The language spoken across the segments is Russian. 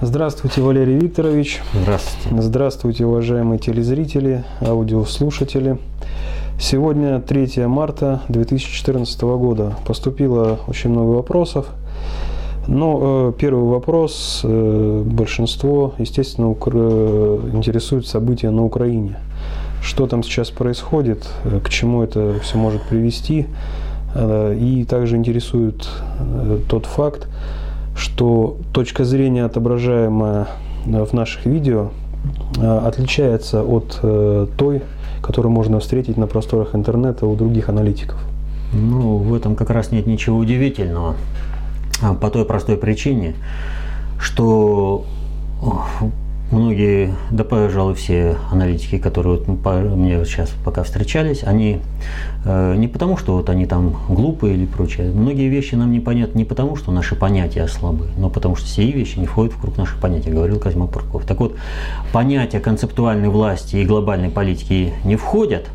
Здравствуйте, Валерий Викторович. Здравствуйте. Здравствуйте, уважаемые телезрители, аудиослушатели. Сегодня 3 марта 2014 года. Поступило очень много вопросов. Но э, первый вопрос. Э, большинство, естественно, укр... интересует события на Украине. Что там сейчас происходит, э, к чему это все может привести. Э, и также интересует э, тот факт, что точка зрения, отображаемая э, в наших видео, э, отличается от э, той, которую можно встретить на просторах интернета у других аналитиков. Ну, в этом как раз нет ничего удивительного. А, по той простой причине, что многие, да, пожалуй, все аналитики, которые вот мне сейчас пока встречались, они э, не потому, что вот они там глупые или прочее. Многие вещи нам непонятны не потому, что наши понятия слабы, но потому что все вещи не входят в круг наших понятий, говорил Козьма Пурков. Так вот, понятия концептуальной власти и глобальной политики не входят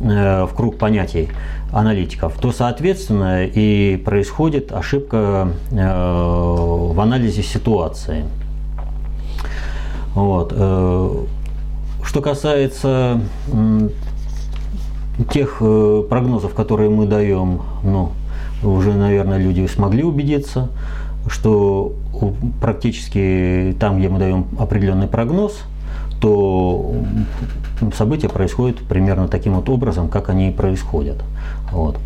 э, в круг понятий аналитиков, то, соответственно, и происходит ошибка э, в анализе ситуации. Вот. Э, что касается тех э, прогнозов, которые мы даем, ну, уже, наверное, люди смогли убедиться, что практически там, где мы даем определенный прогноз, то события происходят примерно таким вот образом, как они происходят. Вот.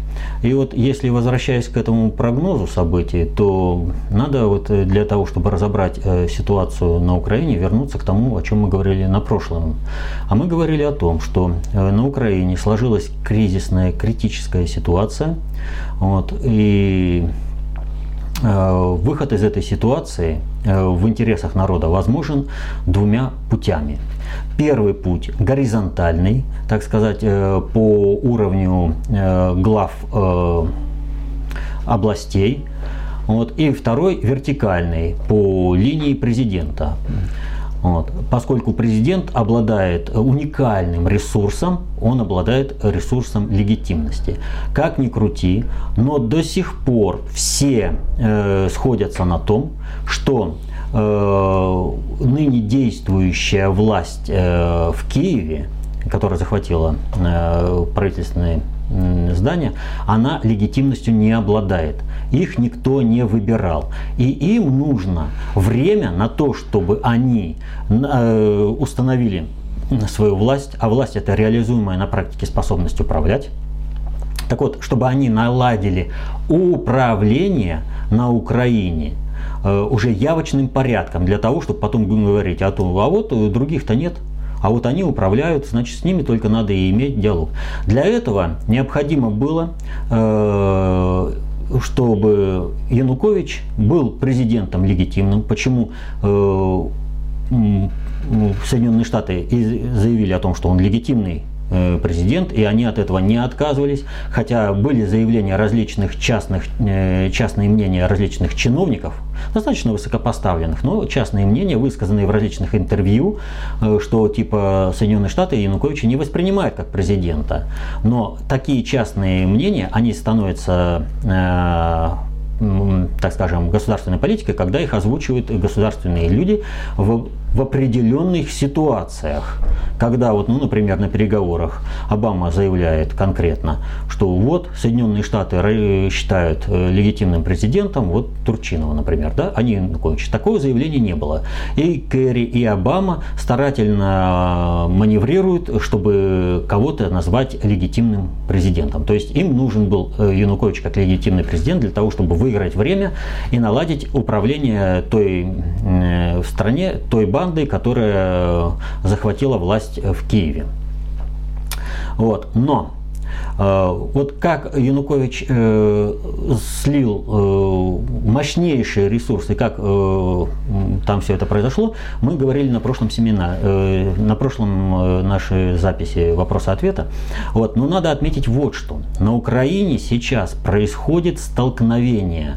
И вот если возвращаясь к этому прогнозу событий, то надо вот для того, чтобы разобрать э, ситуацию на Украине, вернуться к тому, о чем мы говорили на прошлом. А мы говорили о том, что э, на Украине сложилась кризисная, критическая ситуация. Вот, и э, выход из этой ситуации в интересах народа возможен двумя путями – Первый путь горизонтальный, так сказать, э, по уровню э, глав э, областей. Вот. И второй вертикальный по линии президента. Вот. Поскольку президент обладает уникальным ресурсом, он обладает ресурсом легитимности. Как ни крути, но до сих пор все э, сходятся на том, что ныне действующая власть э, в Киеве, которая захватила э, правительственные здания, она легитимностью не обладает. Их никто не выбирал. И им нужно время на то, чтобы они установили свою власть, а власть это реализуемая на практике способность управлять. Так вот, чтобы они наладили управление на Украине – Э, уже явочным порядком для того, чтобы потом говорить, а, то, а вот других-то нет. А вот они управляют, значит, с ними только надо и иметь диалог. Для этого необходимо было, э, чтобы Янукович был президентом легитимным. Почему э, Соединенные Штаты заявили о том, что он легитимный Э, президент, и они от этого не отказывались, хотя были заявления различных частных, э, частные мнения различных чиновников, достаточно высокопоставленных, но частные мнения, высказанные в различных интервью, э, что типа Соединенные Штаты Януковича не воспринимают как президента. Но такие частные мнения, они становятся так скажем, государственной политикой, когда их озвучивают государственные люди в в определенных ситуациях, когда вот, ну, например, на переговорах Обама заявляет конкретно, что вот Соединенные Штаты считают э, легитимным президентом вот Турчинова, например, да, они Януковича. Такого заявления не было. И Керри, и Обама старательно маневрируют, чтобы кого-то назвать легитимным президентом. То есть им нужен был э, Янукович как легитимный президент для того, чтобы выиграть время и наладить управление той э, в стране, той базой, бандой, которая захватила власть в Киеве. Вот. Но вот как Янукович э, слил э, мощнейшие ресурсы, как э, там все это произошло, мы говорили на прошлом семинаре, на прошлом нашей записи вопроса-ответа. Вот. Но надо отметить вот что. На Украине сейчас происходит столкновение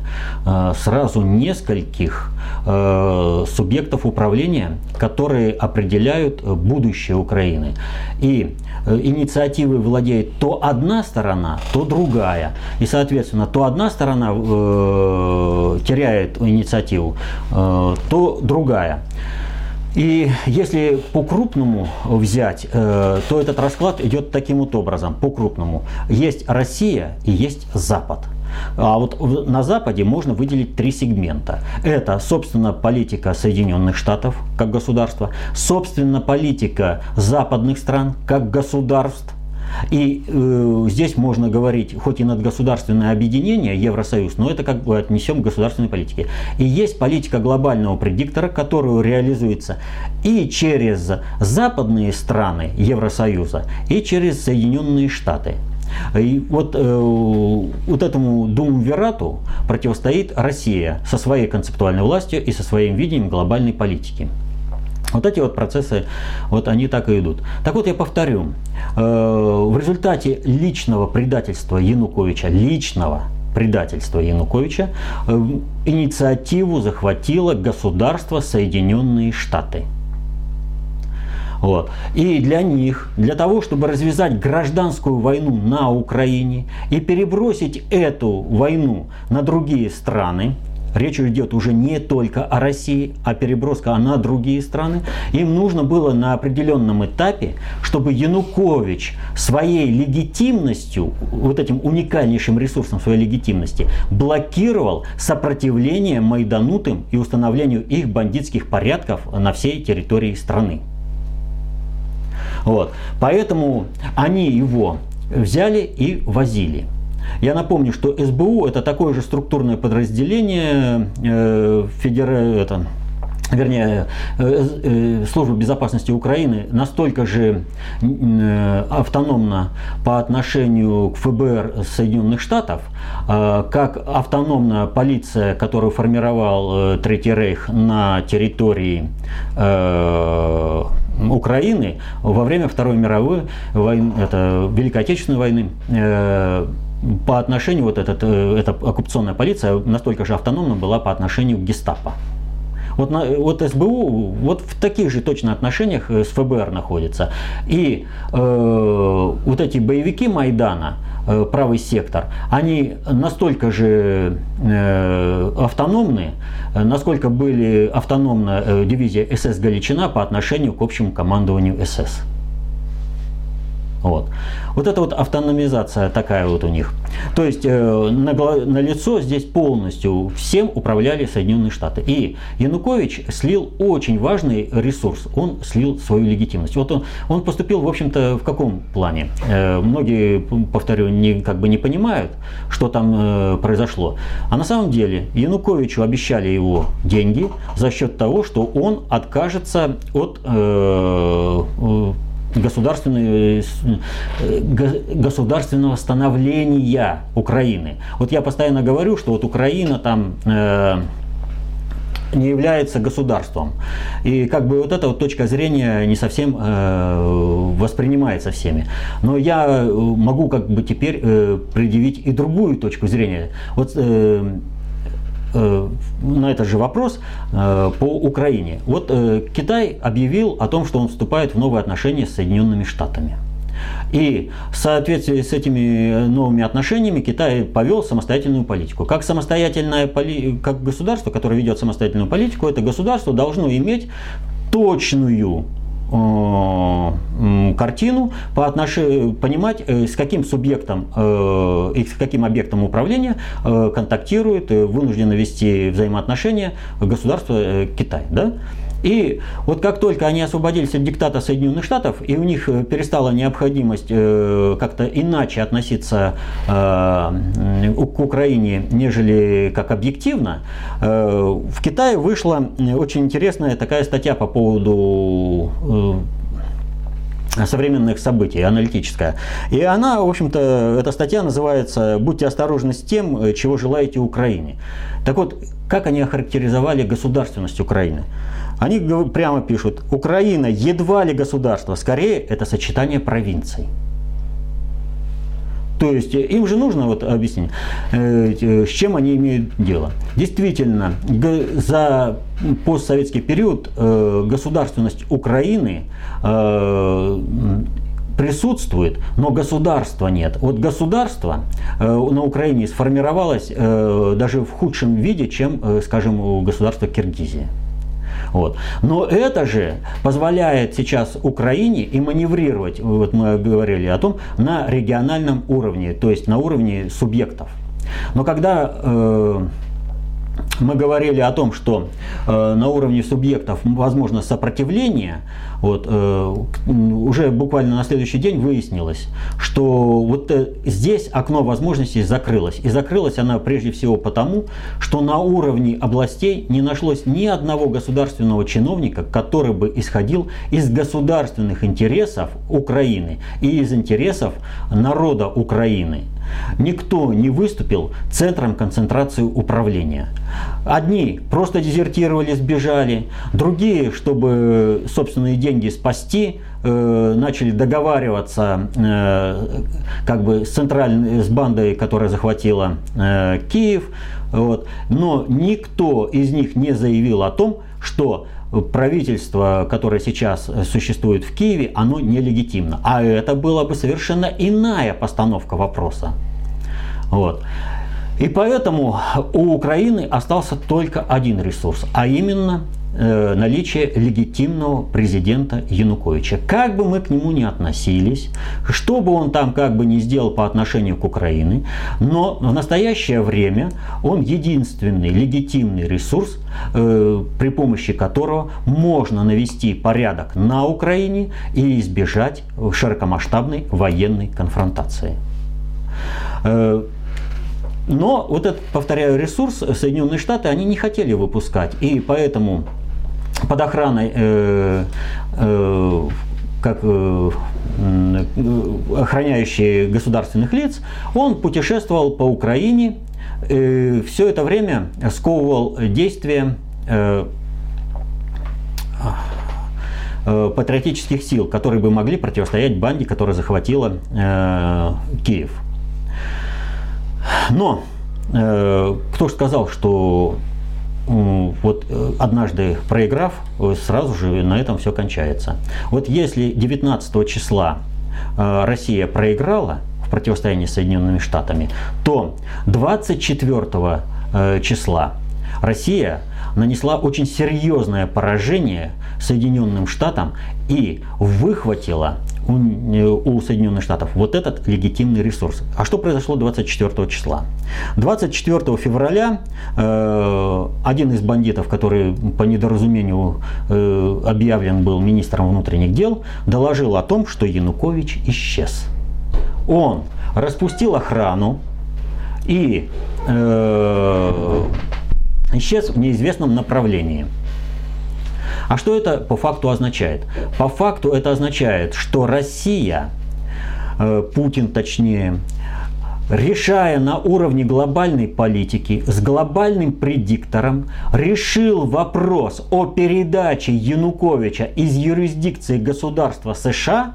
сразу нескольких субъектов управления, которые определяют будущее Украины. И инициативой владеет то одна сторона, то другая. И, соответственно, то одна сторона э, теряет инициативу, э, то другая. И если по-крупному взять, э, то этот расклад идет таким вот образом, по-крупному. Есть Россия и есть Запад. А вот на Западе можно выделить три сегмента. Это, собственно, политика Соединенных Штатов как государства, собственно, политика западных стран как государств, и э, здесь можно говорить, хоть и надгосударственное объединение, Евросоюз, но это как бы отнесем к государственной политике. И есть политика глобального предиктора, которую реализуется и через западные страны Евросоюза, и через Соединенные Штаты. И вот, э, вот этому думвирату противостоит Россия со своей концептуальной властью и со своим видением глобальной политики. Вот эти вот процессы, вот они так и идут. Так вот, я повторю, э, в результате личного предательства Януковича, личного предательства Януковича, э, инициативу захватило государство Соединенные Штаты. Вот. И для них, для того, чтобы развязать гражданскую войну на Украине и перебросить эту войну на другие страны, Речь идет уже не только о России, а переброска на другие страны. Им нужно было на определенном этапе, чтобы Янукович своей легитимностью, вот этим уникальнейшим ресурсом своей легитимности, блокировал сопротивление майданутым и установлению их бандитских порядков на всей территории страны. Вот. Поэтому они его взяли и возили. Я напомню, что СБУ это такое же структурное подразделение э, это, вернее, э, э, Служба безопасности Украины настолько же автономна по отношению к ФБР Соединенных Штатов, как автономная полиция, которую формировал Третий Рейх на территории Украины во время Второй мировой войны, это Великой Отечественной войны, по отношению, вот этот, э, эта оккупационная полиция настолько же автономна была по отношению к гестапо. Вот, на, вот СБУ вот в таких же точно отношениях э, с ФБР находится. И э, вот эти боевики Майдана, э, правый сектор, они настолько же э, автономны, насколько были автономна э, дивизия СС Галичина по отношению к общему командованию СС. Вот. вот это вот автономизация такая вот у них. То есть э, на, на лицо здесь полностью всем управляли Соединенные Штаты. И Янукович слил очень важный ресурс. Он слил свою легитимность. Вот он, он поступил, в общем-то, в каком плане? Э, многие, повторю, не, как бы не понимают, что там э, произошло. А на самом деле Януковичу обещали его деньги за счет того, что он откажется от э, государственного, государственного становления Украины. Вот я постоянно говорю, что вот Украина там э, не является государством. И как бы вот эта вот точка зрения не совсем э, воспринимается всеми. Но я могу как бы теперь э, предъявить и другую точку зрения. Вот э, Э, на этот же вопрос э, по Украине. Вот э, Китай объявил о том, что он вступает в новые отношения с Соединенными Штатами. И в соответствии с этими новыми отношениями Китай повел самостоятельную политику. Как самостоятельное как государство, которое ведет самостоятельную политику, это государство должно иметь точную Э, картину, по отношению, понимать, э, с каким субъектом э, и с каким объектом управления контактирует, вынуждено вести взаимоотношения государство Китай. Да? И вот как только они освободились от диктата Соединенных Штатов, и у них э, перестала необходимость э, как-то иначе относиться э, к Украине, нежели как объективно, в Китае вышла очень интересная такая статья по поводу современных событий, аналитическая. И она, в общем-то, эта статья называется «Будьте осторожны с тем, чего желаете Украине». Так вот, как они охарактеризовали государственность Украины? Они прямо пишут, Украина едва ли государство, скорее это сочетание провинций. То есть им же нужно вот объяснить, с чем они имеют дело. Действительно, за постсоветский период государственность Украины присутствует, но государства нет. Вот государство э, на Украине сформировалось э, даже в худшем виде, чем, э, скажем, государство Киргизии. Вот. Но это же позволяет сейчас Украине и маневрировать, вот мы говорили о том, на региональном уровне, то есть на уровне субъектов. Но когда э, мы говорили о том, что э, на уровне субъектов возможно сопротивление, вот, э, уже буквально на следующий день выяснилось, что вот э, здесь окно возможностей закрылось. И закрылось она прежде всего потому, что на уровне областей не нашлось ни одного государственного чиновника, который бы исходил из государственных интересов Украины и из интересов народа Украины. Никто не выступил центром концентрации управления. Одни просто дезертировали, сбежали, другие, чтобы собственные деньги спасти, э, начали договариваться э, как бы с центральной с бандой, которая захватила э, Киев. Вот. Но никто из них не заявил о том, что правительство, которое сейчас существует в Киеве, оно нелегитимно. А это была бы совершенно иная постановка вопроса. Вот. И поэтому у Украины остался только один ресурс, а именно э, наличие легитимного президента Януковича. Как бы мы к нему ни относились, что бы он там как бы ни сделал по отношению к Украине, но в настоящее время он единственный легитимный ресурс, э, при помощи которого можно навести порядок на Украине и избежать широкомасштабной военной конфронтации. Э, но вот этот, повторяю, ресурс Соединенные Штаты, они не хотели выпускать. И поэтому под охраной э, э, как э, охраняющий государственных лиц, он путешествовал по Украине, э, все это время сковывал действия э, э, патриотических сил, которые бы могли противостоять банде, которая захватила э, Киев. Но э, кто же сказал, что вот э, однажды проиграв, э, сразу же на этом все кончается. Вот если 19 числа э, Россия проиграла в противостоянии с Соединенными Штатами, то 24 э, числа Россия нанесла очень серьезное поражение Соединенным Штатам и выхватила у, у Соединенных Штатов вот этот легитимный ресурс. А что произошло 24 числа? 24 февраля э, один из бандитов, который по недоразумению э, объявлен был министром внутренних дел, доложил о том, что Янукович исчез. Он распустил охрану и э, исчез в неизвестном направлении. А что это по факту означает? По факту это означает, что Россия, э, Путин точнее, решая на уровне глобальной политики с глобальным предиктором, решил вопрос о передаче Януковича из юрисдикции государства США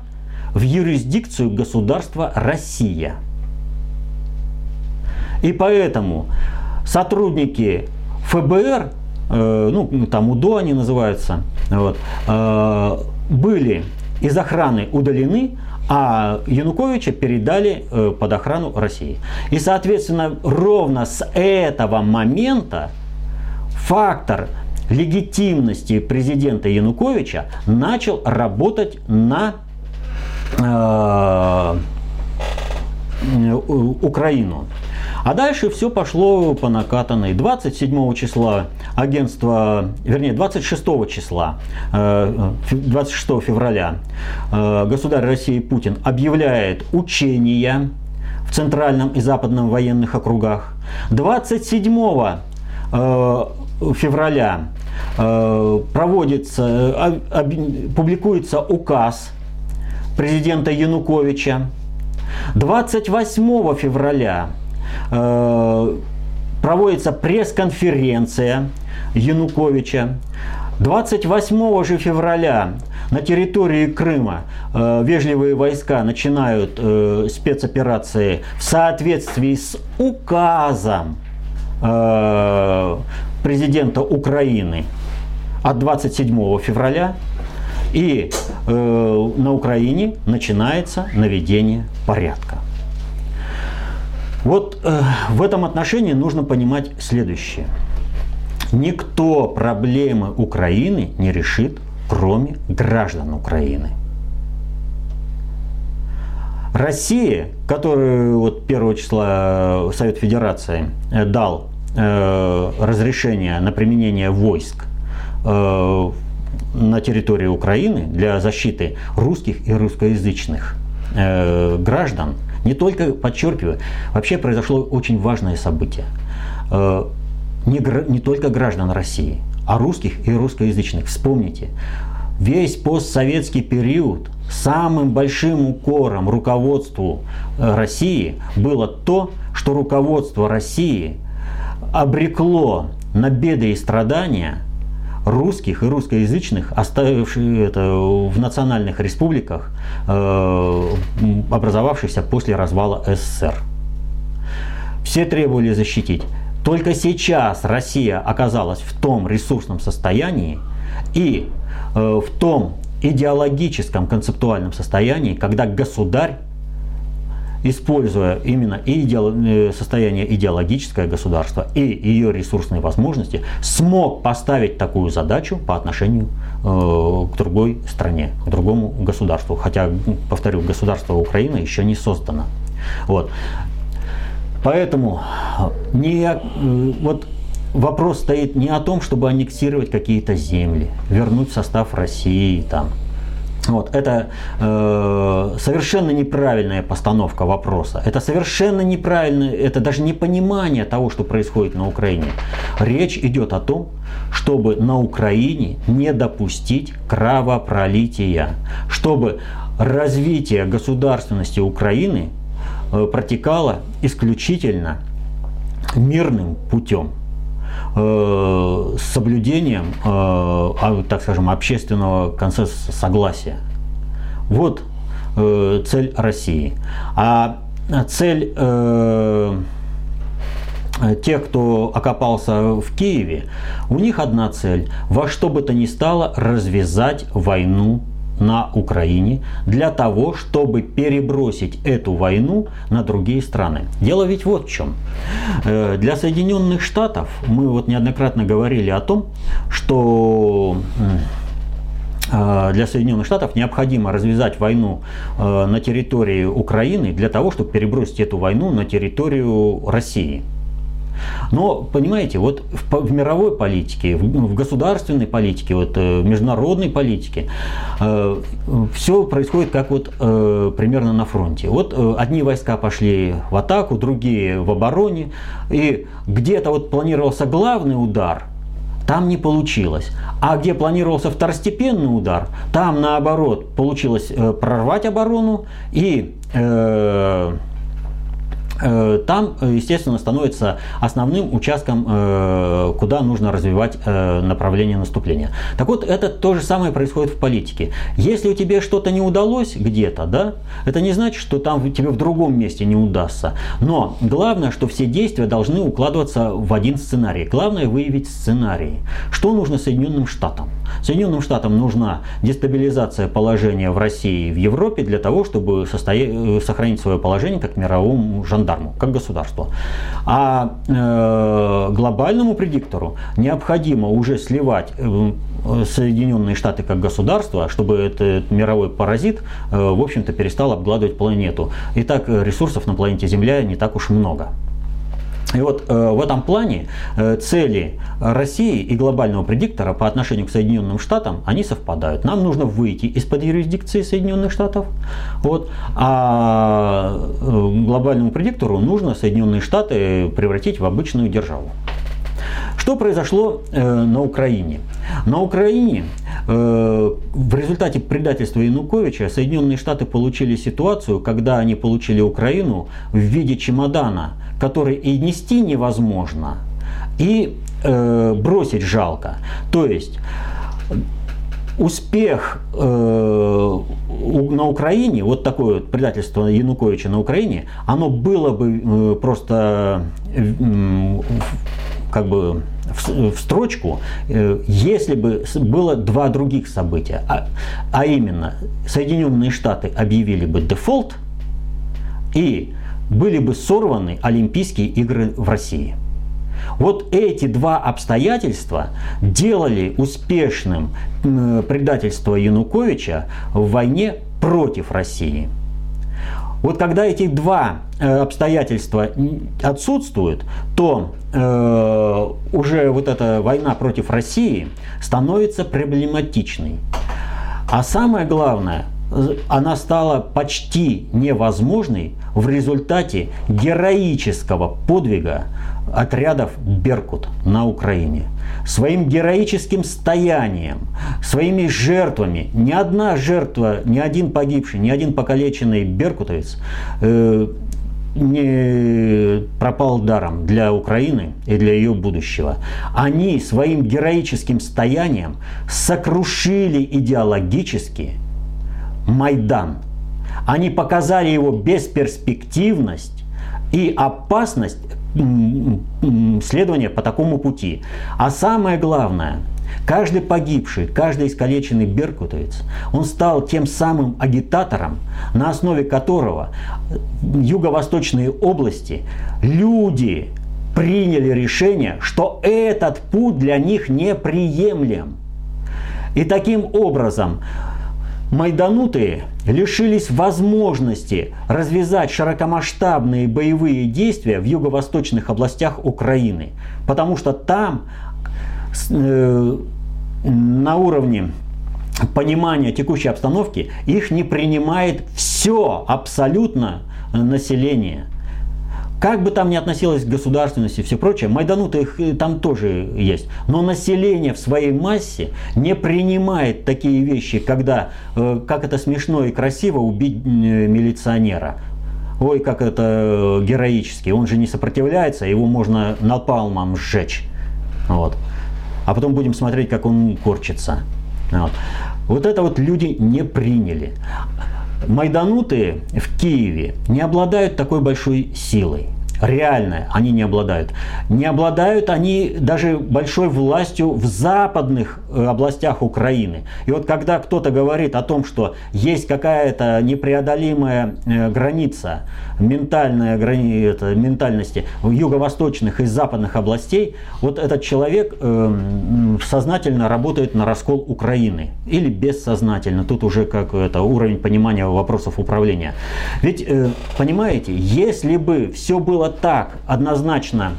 в юрисдикцию государства Россия. И поэтому сотрудники ФБР ну, там УДО они называются, вот, э, были из охраны удалены, а Януковича передали э, под охрану России. И, соответственно, ровно с этого момента фактор легитимности президента Януковича начал работать на э, Украину. А дальше все пошло по накатанной. 27 числа агентство, вернее 26 числа, 26 э, февраля э, государь России Путин объявляет учения в центральном и западном военных округах. 27 э, февраля проводится, публикуется указ президента Януковича. 28 февраля Э, проводится пресс-конференция Януковича. 28 же февраля на территории Крыма э, вежливые войска начинают э, спецоперации в соответствии с указом э, президента Украины от 27 февраля. И э, на Украине начинается наведение порядка. Вот э, в этом отношении нужно понимать следующее – Никто проблемы Украины не решит, кроме граждан Украины. Россия, которую вот 1 числа Совет Федерации э, дал э, разрешение на применение войск э, на территории Украины для защиты русских и русскоязычных э, граждан, не только, подчеркиваю, вообще произошло очень важное событие. Э, не, не только граждан России, а русских и русскоязычных. Вспомните, весь постсоветский период самым большим укором руководству э, России было то, что руководство России обрекло на беды и страдания русских и русскоязычных, оставивших это в национальных республиках, э, образовавшихся после развала СССР. Все требовали защитить только сейчас Россия оказалась в том ресурсном состоянии и э, в том идеологическом концептуальном состоянии, когда государь, используя именно и э, состояние идеологическое государства и ее ресурсные возможности, смог поставить такую задачу по отношению э, к другой стране, к другому государству. Хотя, повторю, государство Украины еще не создано. Вот. Поэтому не, вот вопрос стоит не о том, чтобы аннексировать какие-то земли, вернуть состав России там. Вот, это э, совершенно неправильная постановка вопроса. Это совершенно неправильное, это даже непонимание того, что происходит на Украине. Речь идет о том, чтобы на Украине не допустить кровопролития, чтобы развитие государственности Украины Э, протекала исключительно мирным путем э, с соблюдением, э, так скажем, общественного консенсуса, согласия. Вот цель России. А цель тех, кто окопался в Киеве, у них одна цель – во что бы то ни стало развязать войну на Украине для того, чтобы перебросить эту войну на другие страны. Дело ведь вот в чем. Э, для Соединенных Штатов мы вот неоднократно говорили о том, что э, для Соединенных Штатов необходимо развязать войну э, на территории Украины для того, чтобы перебросить эту войну на территорию России. Но, понимаете, вот в, в мировой политике, в, в государственной политике, вот, э, в международной политике э, все происходит как вот э, примерно на фронте. Вот э, одни войска пошли в атаку, другие в обороне, и где-то вот планировался главный удар, там не получилось. А где планировался второстепенный удар, там наоборот получилось э, прорвать оборону и Э, там, э, естественно, становится основным участком, э, куда нужно развивать направление наступления. Так вот, это то же самое происходит в политике. Если у тебя что-то не удалось где-то, да, это не значит, что там тебе в другом месте не удастся. Но главное, что все действия должны укладываться в один сценарий. Главное выявить сценарий. Что нужно Соединенным Штатам? Соединенным Штатам нужна дестабилизация положения в России и в Европе для того, чтобы состоя... сохранить свое положение как мировому жандарму, как государству. А э, глобальному предиктору необходимо уже сливать э, Соединенные Штаты как государство, чтобы этот мировой паразит, э, в общем-то, перестал обгладывать планету. Итак, ресурсов на планете Земля не так уж много. И вот э, в этом плане э, цели России и глобального предиктора по отношению к Соединенным Штатам, они совпадают. Нам нужно выйти из-под юрисдикции Соединенных Штатов, вот, а э, глобальному предиктору нужно Соединенные Штаты превратить в обычную державу. Что произошло э, на Украине? На Украине э, в результате предательства Януковича Соединенные Штаты получили ситуацию, когда они получили Украину в виде чемодана, который и нести невозможно, и э, бросить жалко. То есть успех э, на Украине, вот такое вот предательство Януковича на Украине, оно было бы э, просто э, как бы в, в строчку, э, если бы было два других события, а, а именно Соединенные Штаты объявили бы дефолт и были бы сорваны Олимпийские игры в России. Вот эти два обстоятельства делали успешным предательство Януковича в войне против России. Вот когда эти два э, обстоятельства отсутствуют, то э, уже вот эта война против России становится проблематичной. А самое главное, она стала почти невозможной в результате героического подвига отрядов «Беркут» на Украине. Своим героическим стоянием, своими жертвами, ни одна жертва, ни один погибший, ни один покалеченный беркутовец э, не пропал даром для Украины и для ее будущего. Они своим героическим стоянием сокрушили идеологически Майдан. Они показали его бесперспективность и опасность следования по такому пути. А самое главное, каждый погибший, каждый искалеченный беркутовец, он стал тем самым агитатором, на основе которого юго-восточные области, люди приняли решение, что этот путь для них неприемлем. И таким образом Майданутые лишились возможности развязать широкомасштабные боевые действия в юго-восточных областях Украины, потому что там на уровне понимания текущей обстановки их не принимает все абсолютно население – как бы там ни относилось к государственности и все прочее, майдануты их э, там тоже есть. Но население в своей массе не принимает такие вещи, когда, э, как это смешно и красиво, убить э, милиционера. Ой, как это героически. Он же не сопротивляется, его можно напалмом сжечь. Вот. А потом будем смотреть, как он корчится. Вот. вот это вот люди не приняли. Майданутые в Киеве не обладают такой большой силой. Реально они не обладают. Не обладают они даже большой властью в западных э, областях Украины. И вот когда кто-то говорит о том, что есть какая-то непреодолимая э, граница ментальная граница, ментальности в юго-восточных и западных областей, вот этот человек э, сознательно работает на раскол Украины. Или бессознательно. Тут уже как это уровень понимания вопросов управления. Ведь, понимаете, если бы все было так однозначно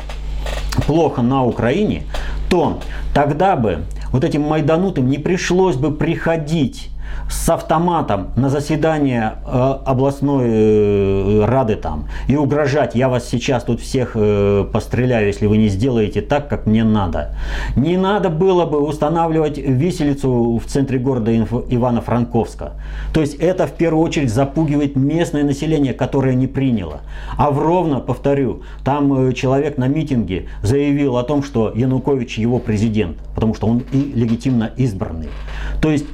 плохо на Украине, то тогда бы вот этим майданутым не пришлось бы приходить с автоматом на заседание э, областной э, рады там и угрожать, я вас сейчас тут всех э, постреляю, если вы не сделаете так, как мне надо. Не надо было бы устанавливать виселицу в центре города Ивано-Франковска. То есть это в первую очередь запугивает местное население, которое не приняло. А в Ровно, повторю, там человек на митинге заявил о том, что Янукович его президент, потому что он и легитимно избранный. То есть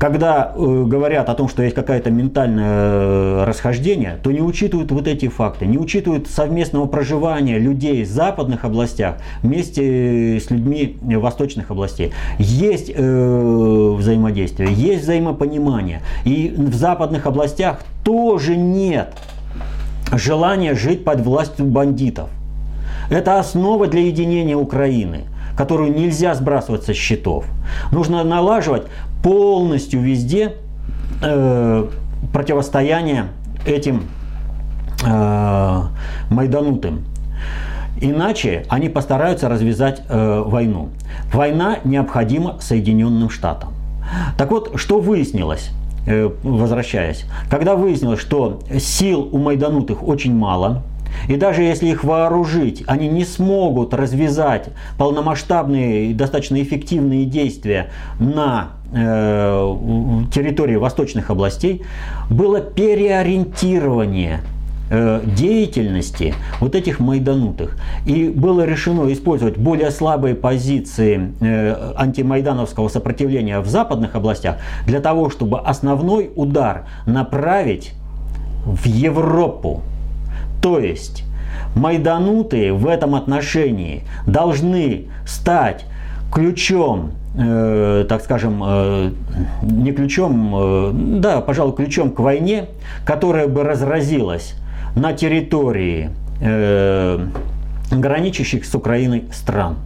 когда э, говорят о том, что есть какое-то ментальное э, расхождение, то не учитывают вот эти факты, не учитывают совместного проживания людей в западных областях вместе с людьми восточных областей. Есть э, взаимодействие, есть взаимопонимание. И в западных областях тоже нет желания жить под властью бандитов. Это основа для единения Украины которую нельзя сбрасывать со счетов. Нужно налаживать полностью везде э, противостояние этим э, майданутым. Иначе они постараются развязать э, войну. Война необходима Соединенным Штатам. Так вот, что выяснилось? Э, возвращаясь, когда выяснилось, что сил у майданутых очень мало, и даже если их вооружить, они не смогут развязать полномасштабные и достаточно эффективные действия на э, территории восточных областей, было переориентирование э, деятельности вот этих майданутых. И было решено использовать более слабые позиции э, антимайдановского сопротивления в западных областях для того, чтобы основной удар направить в Европу. То есть майданутые в этом отношении должны стать ключом э, так скажем, э, не ключом, э, да, пожалуй, ключом к войне, которая бы разразилась на территории э, граничащих с Украиной стран.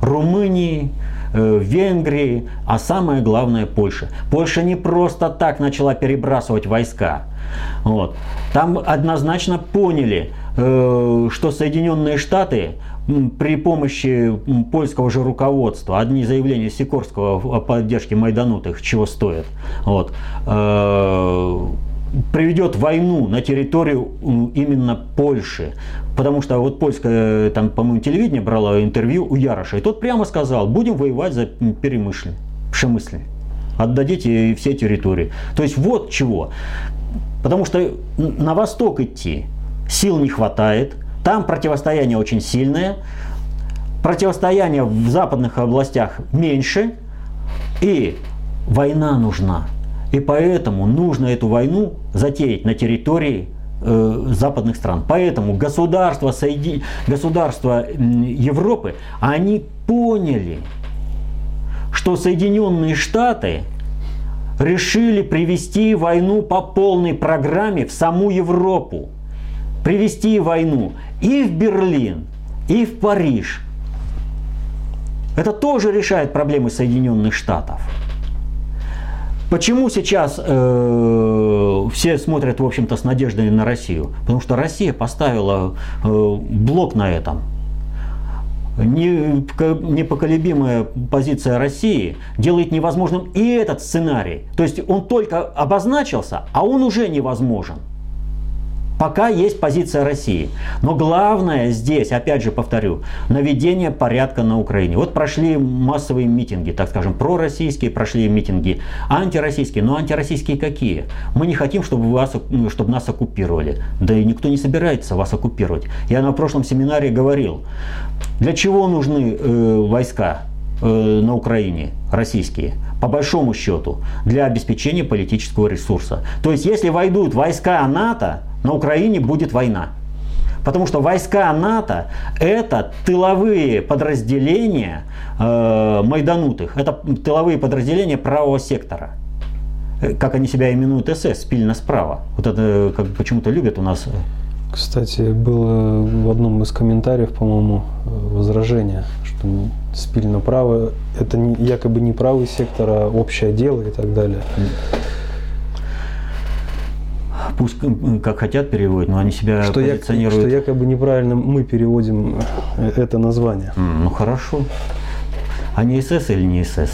Румынии, э, Венгрии, а самое главное Польша. Польша не просто так начала перебрасывать войска. Вот. Там однозначно поняли, э, что Соединенные Штаты при помощи польского же руководства, одни заявления Сикорского о поддержке майданутых, чего стоят, вот, э, приведет войну на территорию именно Польши. Потому что вот польское, там, по-моему, телевидение брало интервью у Яроша, и тот прямо сказал, будем воевать за Перемышль, Пшемысль. Отдадите все территории. То есть вот чего. Потому что на восток идти сил не хватает, там противостояние очень сильное, противостояние в западных областях меньше, и война нужна. И поэтому нужно эту войну затеять на территории э, западных стран. Поэтому государства, соеди... государства Европы, они поняли, что Соединенные Штаты решили привести войну по полной программе в саму Европу. Привести войну и в Берлин, и в Париж. Это тоже решает проблемы Соединенных Штатов. Почему сейчас э, все смотрят, в общем-то, с надеждой на Россию? Потому что Россия поставила э, блок на этом. Непоколебимая позиция России делает невозможным и этот сценарий. То есть он только обозначился, а он уже невозможен. Пока есть позиция России. Но главное здесь, опять же повторю, наведение порядка на Украине. Вот прошли массовые митинги, так скажем, пророссийские, прошли митинги антироссийские. Но антироссийские какие? Мы не хотим, чтобы, вас, чтобы нас оккупировали. Да и никто не собирается вас оккупировать. Я на прошлом семинаре говорил, для чего нужны э, войска э, на Украине, российские? по большому счету, для обеспечения политического ресурса. То есть, если войдут войска НАТО, на Украине будет война. Потому что войска НАТО это тыловые подразделения э, майданутых, это тыловые подразделения правого сектора. Э, как они себя именуют СС, спильно справа. Вот это как почему-то любят у нас. Кстати, было в одном из комментариев, по-моему, возражение, что спильно право это якобы не правый сектор, а общее дело и так далее пусть как хотят переводят, но они себя что позиционируют. Я, что якобы неправильно мы переводим э, это название. Ну хорошо. А не СС или не СС?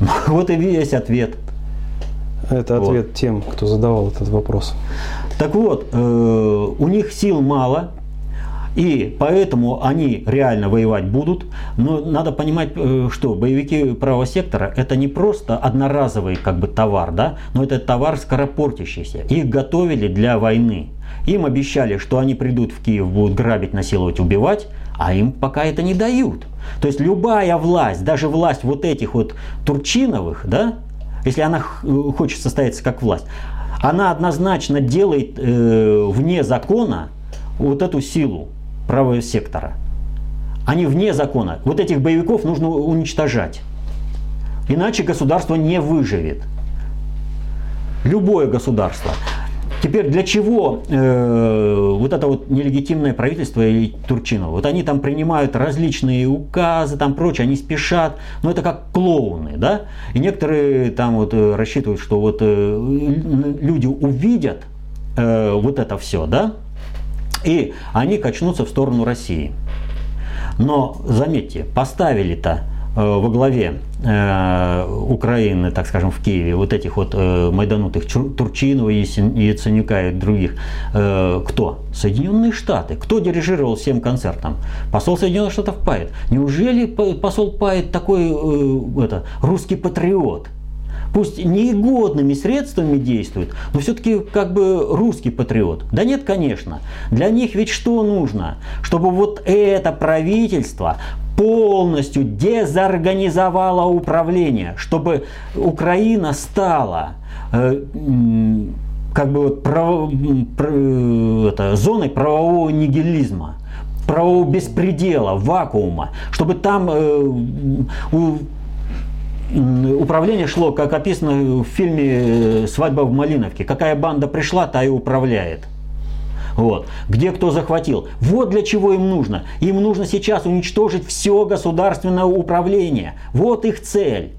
Вот и весь ответ. Это ответ вот. тем, кто задавал этот вопрос. Так вот, э, у них сил мало, и поэтому они реально воевать будут. Но надо понимать, э, что боевики правого сектора это не просто одноразовый как бы товар, да, но это товар скоропортящийся. Их готовили для войны. Им обещали, что они придут в Киев, будут грабить, насиловать, убивать, а им пока это не дают. То есть любая власть, даже власть вот этих вот Турчиновых, да, если она хочет состояться как власть, она однозначно делает э, вне закона вот эту силу правого сектора. Они вне закона. Вот этих боевиков нужно уничтожать. Иначе государство не выживет. Любое государство. Теперь для чего э, вот это вот нелегитимное правительство и Турчинова? Вот они там принимают различные указы, там прочее, они спешат, но это как клоуны, да? И некоторые там вот э, рассчитывают, что вот э, люди увидят э, вот это все, да? И они качнутся в сторону России. Но заметьте, поставили-то э, во главе э, Украины, так скажем, в Киеве, вот этих вот э, майданутых Турчинова, Яценюка и других, э, кто? Соединенные Штаты. Кто дирижировал всем концертом? Посол Соединенных Штатов Пайет. Неужели посол Пайет такой э, это, русский патриот? Пусть негодными средствами действует, но все-таки как бы русский патриот. Да нет, конечно. Для них ведь что нужно? Чтобы вот это правительство полностью дезорганизовало управление, чтобы Украина стала э, как бы вот право, про, это, зоной правового нигилизма правового беспредела, вакуума, чтобы там э, у, управление шло, как описано в фильме «Свадьба в Малиновке». Какая банда пришла, та и управляет. Вот. Где кто захватил. Вот для чего им нужно. Им нужно сейчас уничтожить все государственное управление. Вот их цель.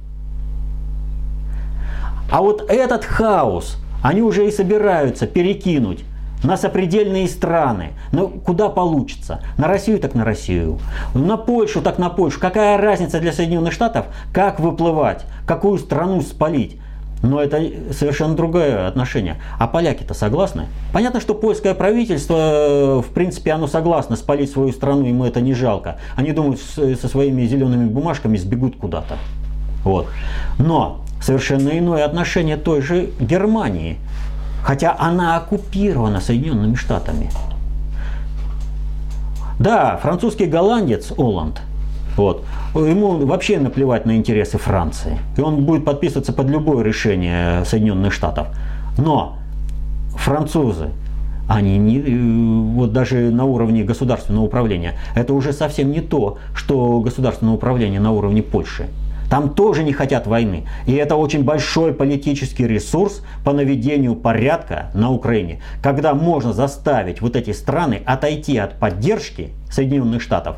А вот этот хаос они уже и собираются перекинуть на сопредельные страны. Ну, куда получится? На Россию так на Россию. На Польшу так на Польшу. Какая разница для Соединенных Штатов, как выплывать, какую страну спалить? Но это совершенно другое отношение. А поляки-то согласны? Понятно, что польское правительство, в принципе, оно согласно спалить свою страну, ему это не жалко. Они думают, со своими зелеными бумажками сбегут куда-то. Вот. Но совершенно иное отношение той же Германии хотя она оккупирована Соединенными Штатами. Да, французский голландец Оланд, вот, ему вообще наплевать на интересы Франции. И он будет подписываться под любое решение Соединенных Штатов. Но французы, они не, э, вот даже на уровне государственного управления, это уже совсем не то, что государственное управление на уровне Польши. Там тоже не хотят войны. И это очень большой политический ресурс по наведению порядка на Украине, когда можно заставить вот эти страны отойти от поддержки Соединенных Штатов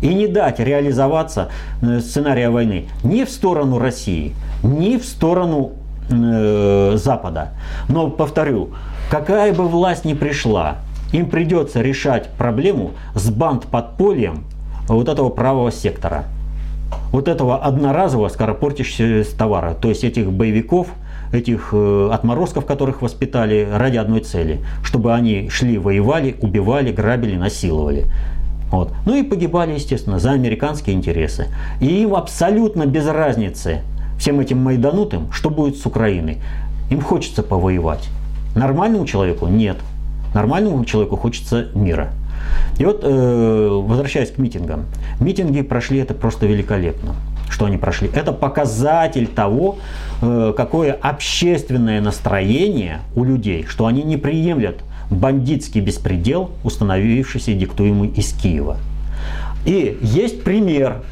и не дать реализоваться э, сценария войны ни в сторону России, ни в сторону э, Запада. Но, повторю, какая бы власть ни пришла, им придется решать проблему с банд-подпольем вот этого правого сектора вот этого одноразового скоропортящегося товара, то есть этих боевиков, этих э, отморозков, которых воспитали ради одной цели, чтобы они шли, воевали, убивали, грабили, насиловали. Вот. Ну и погибали, естественно, за американские интересы. И им абсолютно без разницы, всем этим майданутым, что будет с Украиной. Им хочется повоевать. Нормальному человеку нет. Нормальному человеку хочется мира. И вот, э, возвращаясь к митингам, митинги прошли это просто великолепно. Что они прошли? Это показатель того, э, какое общественное настроение у людей, что они не приемлят бандитский беспредел, установившийся диктуемый из Киева. И есть пример.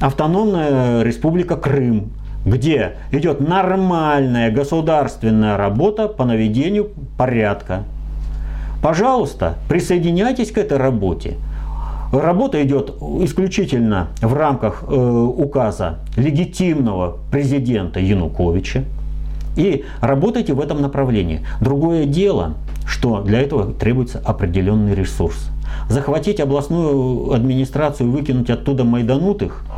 Автономная республика Крым, где идет нормальная государственная работа по наведению порядка. Пожалуйста, присоединяйтесь к этой работе. Работа идет исключительно в рамках э, указа легитимного президента Януковича. И работайте в этом направлении. Другое дело, что для этого требуется определенный ресурс. Захватить областную администрацию, выкинуть оттуда майданутых –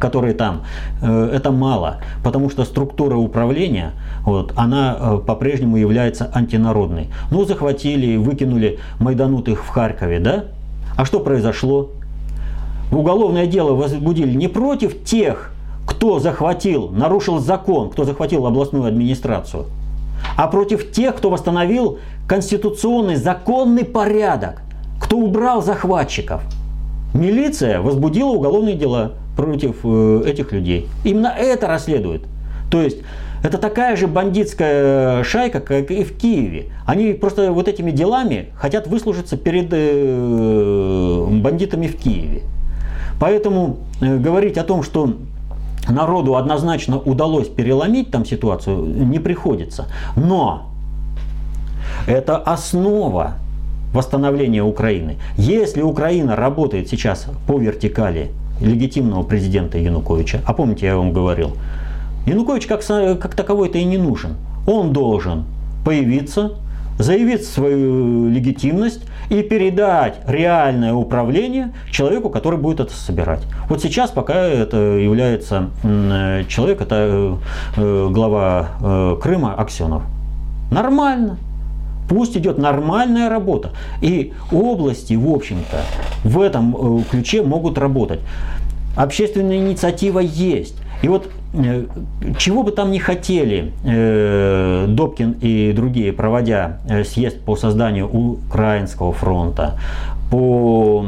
которые там, э, это мало, потому что структура управления, вот, она э, по-прежнему является антинародной. Ну, захватили, выкинули майданутых в Харькове, да? А что произошло? Уголовное дело возбудили не против тех, кто захватил, нарушил закон, кто захватил областную администрацию, а против тех, кто восстановил конституционный законный порядок, кто убрал захватчиков. Милиция возбудила уголовные дела против э, этих людей. Именно это расследует. То есть это такая же бандитская шайка, как и в Киеве. Они просто вот этими делами хотят выслужиться перед э, бандитами в Киеве. Поэтому э, говорить о том, что народу однозначно удалось переломить там ситуацию, не приходится. Но это основа восстановления Украины. Если Украина работает сейчас по вертикали легитимного президента Януковича. А помните, я вам говорил, Янукович как, как таковой-то и не нужен. Он должен появиться, заявить свою легитимность и передать реальное управление человеку, который будет это собирать. Вот сейчас пока это является человек, это э, глава э, Крыма Аксенов. Нормально. Пусть идет нормальная работа. И области, в общем-то, в этом э, ключе могут работать. Общественная инициатива есть. И вот э, чего бы там ни хотели э, Добкин и другие, проводя э, съезд по созданию Украинского фронта, по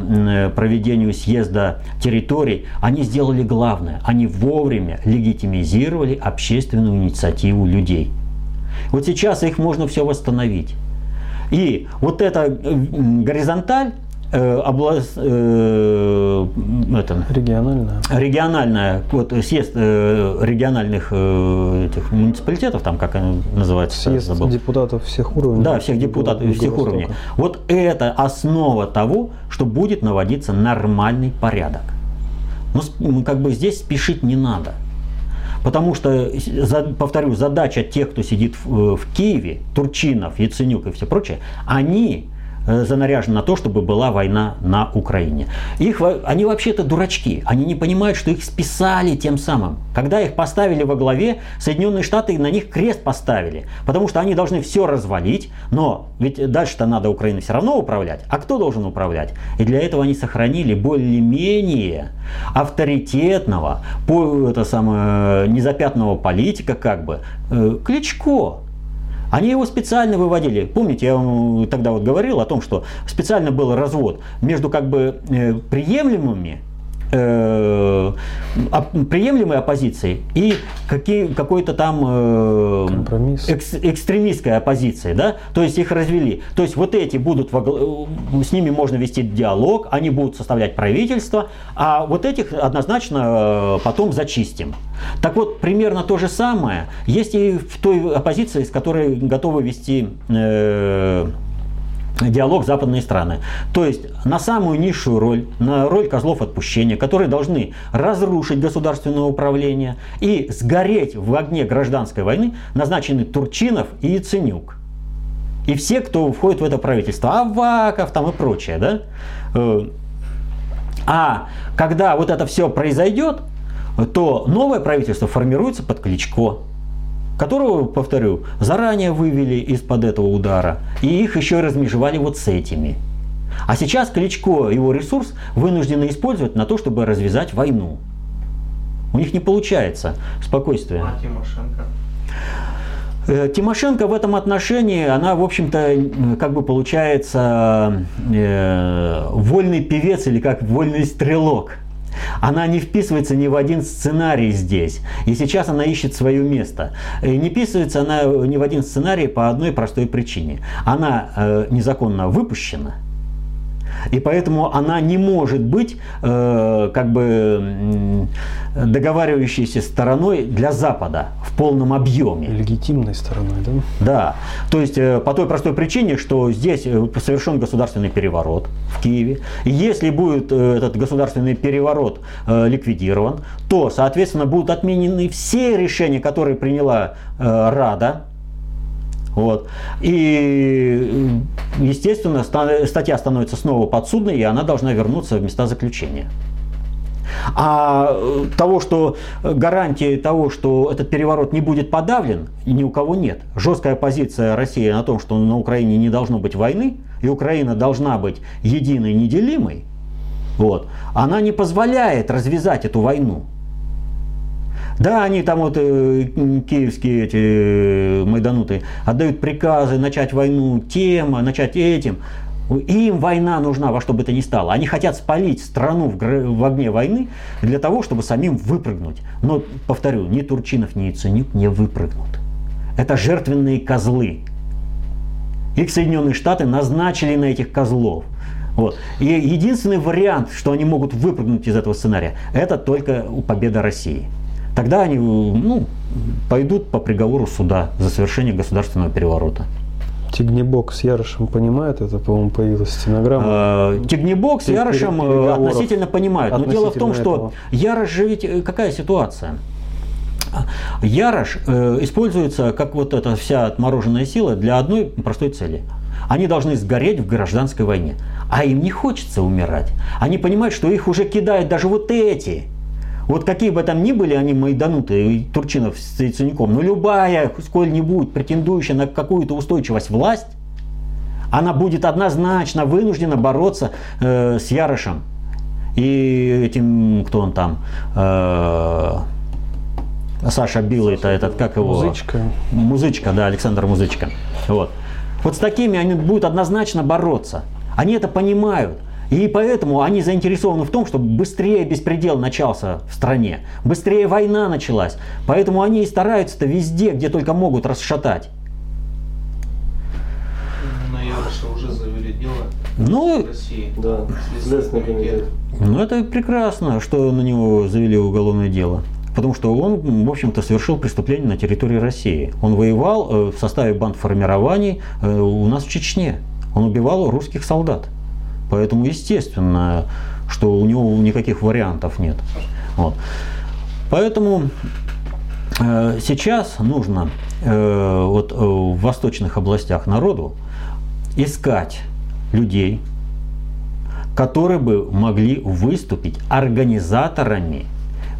проведению съезда территорий, они сделали главное. Они вовремя легитимизировали общественную инициативу людей. Вот сейчас их можно все восстановить. И вот эта горизонталь, область, э, это, региональная. региональная, вот съезд э, региональных э, этих муниципалитетов, там как они называются, съезд забыл. депутатов всех уровней. Да, всех депутатов всех уровней. Вот это основа того, что будет наводиться нормальный порядок. Ну, как бы здесь спешить не надо. Потому что, повторю, задача тех, кто сидит в, в Киеве, Турчинов, Яценюк и все прочее, они Э, занаряжен на то, чтобы была война на Украине. Их, они вообще-то дурачки. Они не понимают, что их списали тем самым. Когда их поставили во главе, Соединенные Штаты на них крест поставили. Потому что они должны все развалить. Но ведь дальше-то надо Украиной все равно управлять. А кто должен управлять? И для этого они сохранили более-менее авторитетного, это самое, незапятного политика как бы, э, Кличко. Они его специально выводили. Помните, я вам тогда вот говорил о том, что специально был развод между как бы э, приемлемыми э, приемлемой оппозицией и какие, какой-то там э, экс, экстремистской оппозицией, да, то есть их развели. То есть вот эти будут, во, э, с ними можно вести диалог, они будут составлять правительство, а вот этих однозначно э, потом зачистим. Так вот, примерно то же самое есть и в той оппозиции, с которой готовы вести э, диалог западные страны. То есть на самую низшую роль, на роль козлов отпущения, которые должны разрушить государственное управление и сгореть в огне гражданской войны, назначены Турчинов и Яценюк. И все, кто входит в это правительство, Аваков там и прочее, да? Э, а когда вот это все произойдет, то новое правительство формируется под Кличко которого, повторю, заранее вывели из-под этого удара, и их еще размежевали вот с этими. А сейчас Кличко его ресурс вынуждены использовать на то, чтобы развязать войну. У них не получается спокойствие. А Тимошенко? Э, Тимошенко в этом отношении, она, в общем-то, как бы получается э, вольный певец или как вольный стрелок. Она не вписывается ни в один сценарий здесь. И сейчас она ищет свое место. И не вписывается она ни в один сценарий по одной простой причине. Она э, незаконно выпущена – и поэтому она не может быть э, как бы договаривающейся стороной для Запада в полном объеме. Легитимной стороной, да? Да. То есть э, по той простой причине, что здесь э, совершен государственный переворот в Киеве. И если будет э, этот государственный переворот э, ликвидирован, то, соответственно, будут отменены все решения, которые приняла э, Рада вот. И, естественно, статья становится снова подсудной, и она должна вернуться в места заключения. А э, того, что гарантии того, что этот переворот не будет подавлен, ни у кого нет. Жесткая позиция России на том, что на Украине не должно быть войны, и Украина должна быть единой, неделимой, вот, она не позволяет развязать эту войну. Да, они там вот э, киевские эти э, майдануты отдают приказы начать войну тем, начать этим. Им война нужна во что бы то ни стало. Они хотят спалить страну в, в огне войны для того, чтобы самим выпрыгнуть. Но, повторю, ни Турчинов, ни Яценюк не выпрыгнут. Это жертвенные козлы. Их Соединенные Штаты назначили на этих козлов. Вот. И единственный вариант, что они могут выпрыгнуть из этого сценария, это только победа России тогда они ну, пойдут по приговору суда за совершение государственного переворота. Тигнебок с Ярошем понимает это, по-моему, появилась стенограмма. А, Тигнебок с Ярошем э, относительно понимают. Но дело в том, что этого. Ярош же ведь э, какая ситуация? Ярош э, используется как вот эта вся отмороженная сила для одной простой цели. Они должны сгореть в гражданской войне. А им не хочется умирать. Они понимают, что их уже кидают даже вот эти вот какие бы там ни были они майданутые, Турчинов с Яценюком, но любая, сколь-нибудь претендующая на какую-то устойчивость власть, она будет однозначно вынуждена бороться э, с Ярошем и этим, кто он там, э, Саша Билл, это этот, как его? Музычка. Музычка, да, Александр Музычка. Вот. Вот с такими они будут однозначно бороться. Они это понимают. И поэтому они заинтересованы в том, чтобы быстрее беспредел начался в стране, быстрее война началась. Поэтому они и стараются-то везде, где только могут, расшатать. Ну, уже завели дело ну, в России. Да, Следственный комитет. Ну, это прекрасно, что на него завели уголовное дело. Потому что он, в общем-то, совершил преступление на территории России. Он воевал э, в составе бандформирований э, у нас в Чечне. Он убивал русских солдат. Поэтому естественно, что у него никаких вариантов нет. Вот. Поэтому э, сейчас нужно э, вот, э, в восточных областях народу искать людей, которые бы могли выступить организаторами,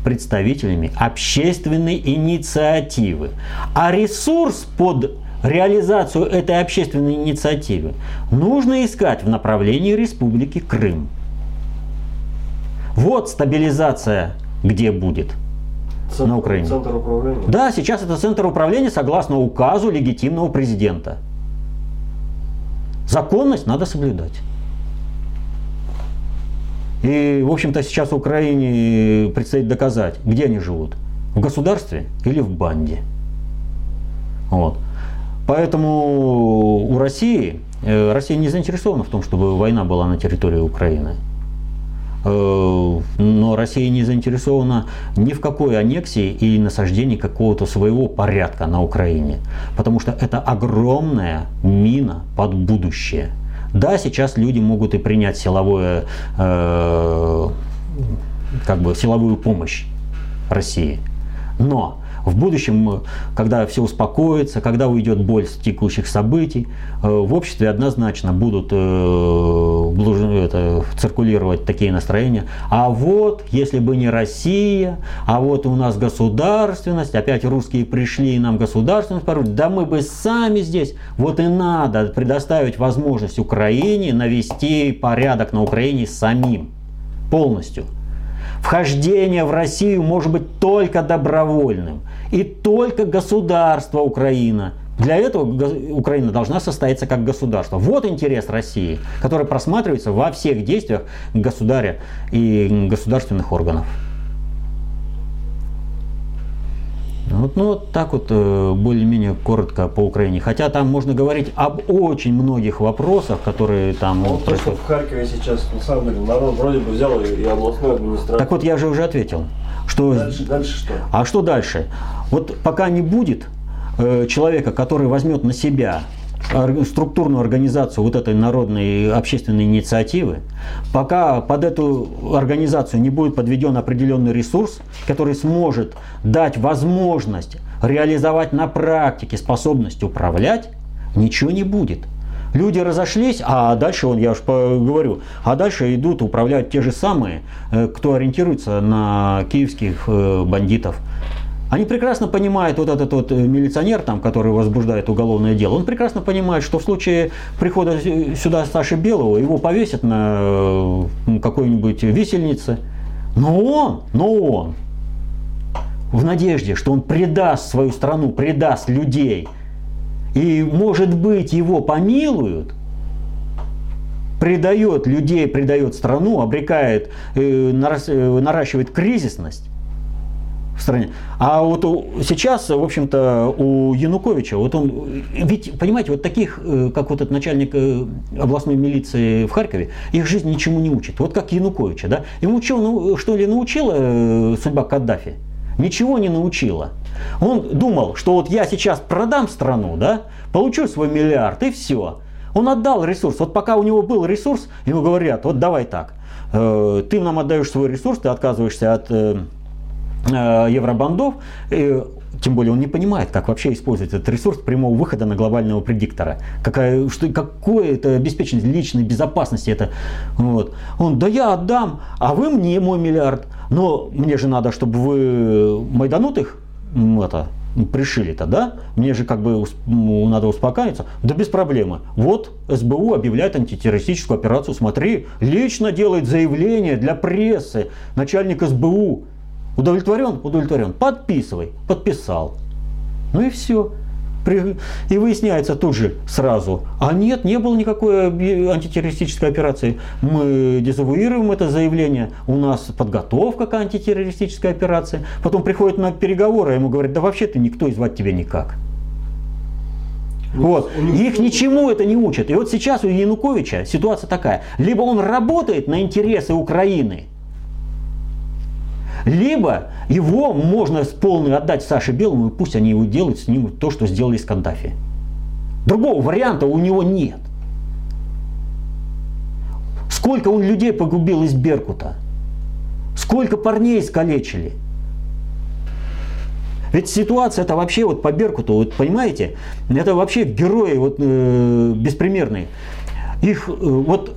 представителями общественной инициативы. А ресурс под реализацию этой общественной инициативы нужно искать в направлении Республики Крым. Вот стабилизация где будет Центр, на Украине. Центр управления? Да, сейчас это центр управления согласно указу легитимного президента. Законность надо соблюдать. И, в общем-то, сейчас Украине предстоит доказать, где они живут. В государстве или в банде. Вот. Поэтому у России, э, Россия не заинтересована в том, чтобы война была на территории Украины. Э, но Россия не заинтересована ни в какой аннексии или насаждении какого-то своего порядка на Украине. Потому что это огромная мина под будущее. Да, сейчас люди могут и принять силовое, э, как бы силовую помощь России. Но в будущем, когда все успокоится, когда уйдет боль с текущих событий, э, в обществе однозначно будут э, это, циркулировать такие настроения. А вот, если бы не Россия, а вот у нас государственность, опять русские пришли и нам государственность поручили, да мы бы сами здесь, вот и надо предоставить возможность Украине навести порядок на Украине самим полностью. Вхождение в Россию может быть только добровольным. И только государство Украина. Для этого Украина должна состояться как государство. Вот интерес России, который просматривается во всех действиях государя и государственных органов. Вот, ну, вот так вот э, более-менее коротко по Украине. Хотя там можно говорить об очень многих вопросах, которые там... Ну, то, что в Харькове сейчас, на самом деле, народ вроде бы взял и областную администрацию. Так вот, я же уже ответил. Что... Дальше, дальше что? А что дальше? Вот пока не будет э, человека, который возьмет на себя структурную организацию вот этой народной общественной инициативы, пока под эту организацию не будет подведен определенный ресурс, который сможет дать возможность реализовать на практике способность управлять, ничего не будет. Люди разошлись, а дальше, он, я уж говорю, а дальше идут управлять те же самые, э, кто ориентируется на киевских э, бандитов, они прекрасно понимают, вот этот вот э, милиционер, там, который возбуждает уголовное дело, он прекрасно понимает, что в случае прихода сюда Саши Белого его повесят на какой-нибудь висельнице. Но он, но он, в надежде, что он предаст свою страну, предаст людей, и, может быть, его помилуют, предает людей, предает страну, обрекает, э, наращивает кризисность, в стране. А вот сейчас, в общем-то, у Януковича, вот он, ведь, понимаете, вот таких, э, как вот этот начальник э, областной милиции в Харькове, их жизнь ничему не учит. Вот как Януковича, да? Ему что, ну, что ли научила э, судьба Каддафи? Ничего не научила. Он думал, что вот я сейчас продам страну, да, получу свой миллиард и все. Он отдал ресурс. Вот пока у него был ресурс, ему говорят, вот давай так, ты нам отдаешь свой ресурс, ты отказываешься от Э, евробандов, тем более он не понимает, как вообще использовать этот ресурс прямого выхода на глобального предиктора. Какая, что, какое это обеспечение личной безопасности это. Вот. Он, да я отдам, а вы мне мой миллиард. Но мне же надо, чтобы вы майданутых это, пришили-то, да? Мне же как бы надо успокаиваться. Да без проблемы. Вот СБУ объявляет антитеррористическую операцию. Смотри, лично делает заявление для прессы начальник СБУ Удовлетворен? Удовлетворен. Подписывай. Подписал. Ну и все. И выясняется тут же сразу, а нет, не было никакой антитеррористической операции. Мы дезавуируем это заявление, у нас подготовка к антитеррористической операции. Потом приходит на переговоры, а ему говорят, да вообще-то никто и звать тебя никак. Вот. Их ничему это не учат. И вот сейчас у Януковича ситуация такая. Либо он работает на интересы Украины, либо его можно с полной отдать Саше Белому, и пусть они его делают с ним то, что сделали с Каддафи. Другого варианта у него нет. Сколько он людей погубил из Беркута? Сколько парней искалечили? Ведь ситуация это вообще вот по Беркуту, вот понимаете, это вообще герои вот, э, беспримерные. Их э, вот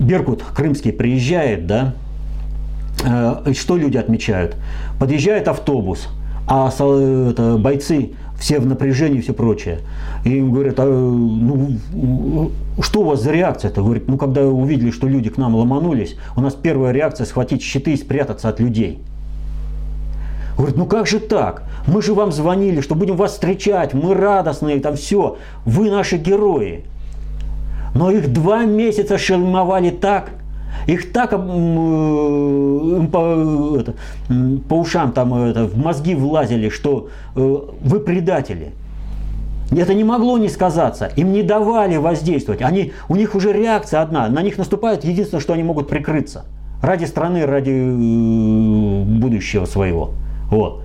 Беркут крымский приезжает, да, что люди отмечают? Подъезжает автобус, а бойцы все в напряжении и все прочее. И им говорят, а, ну, что у вас за реакция-то? Говорит, ну, когда увидели, что люди к нам ломанулись, у нас первая реакция схватить щиты и спрятаться от людей. Говорит, ну как же так? Мы же вам звонили, что будем вас встречать, мы радостные, там все. Вы наши герои. Но их два месяца шельмовали так, их так э, по, это, по ушам там это, в мозги влазили, что э, вы предатели. Это не могло не сказаться. Им не давали воздействовать. Они, у них уже реакция одна. На них наступает единственное, что они могут прикрыться. Ради страны, ради э, будущего своего. Вот.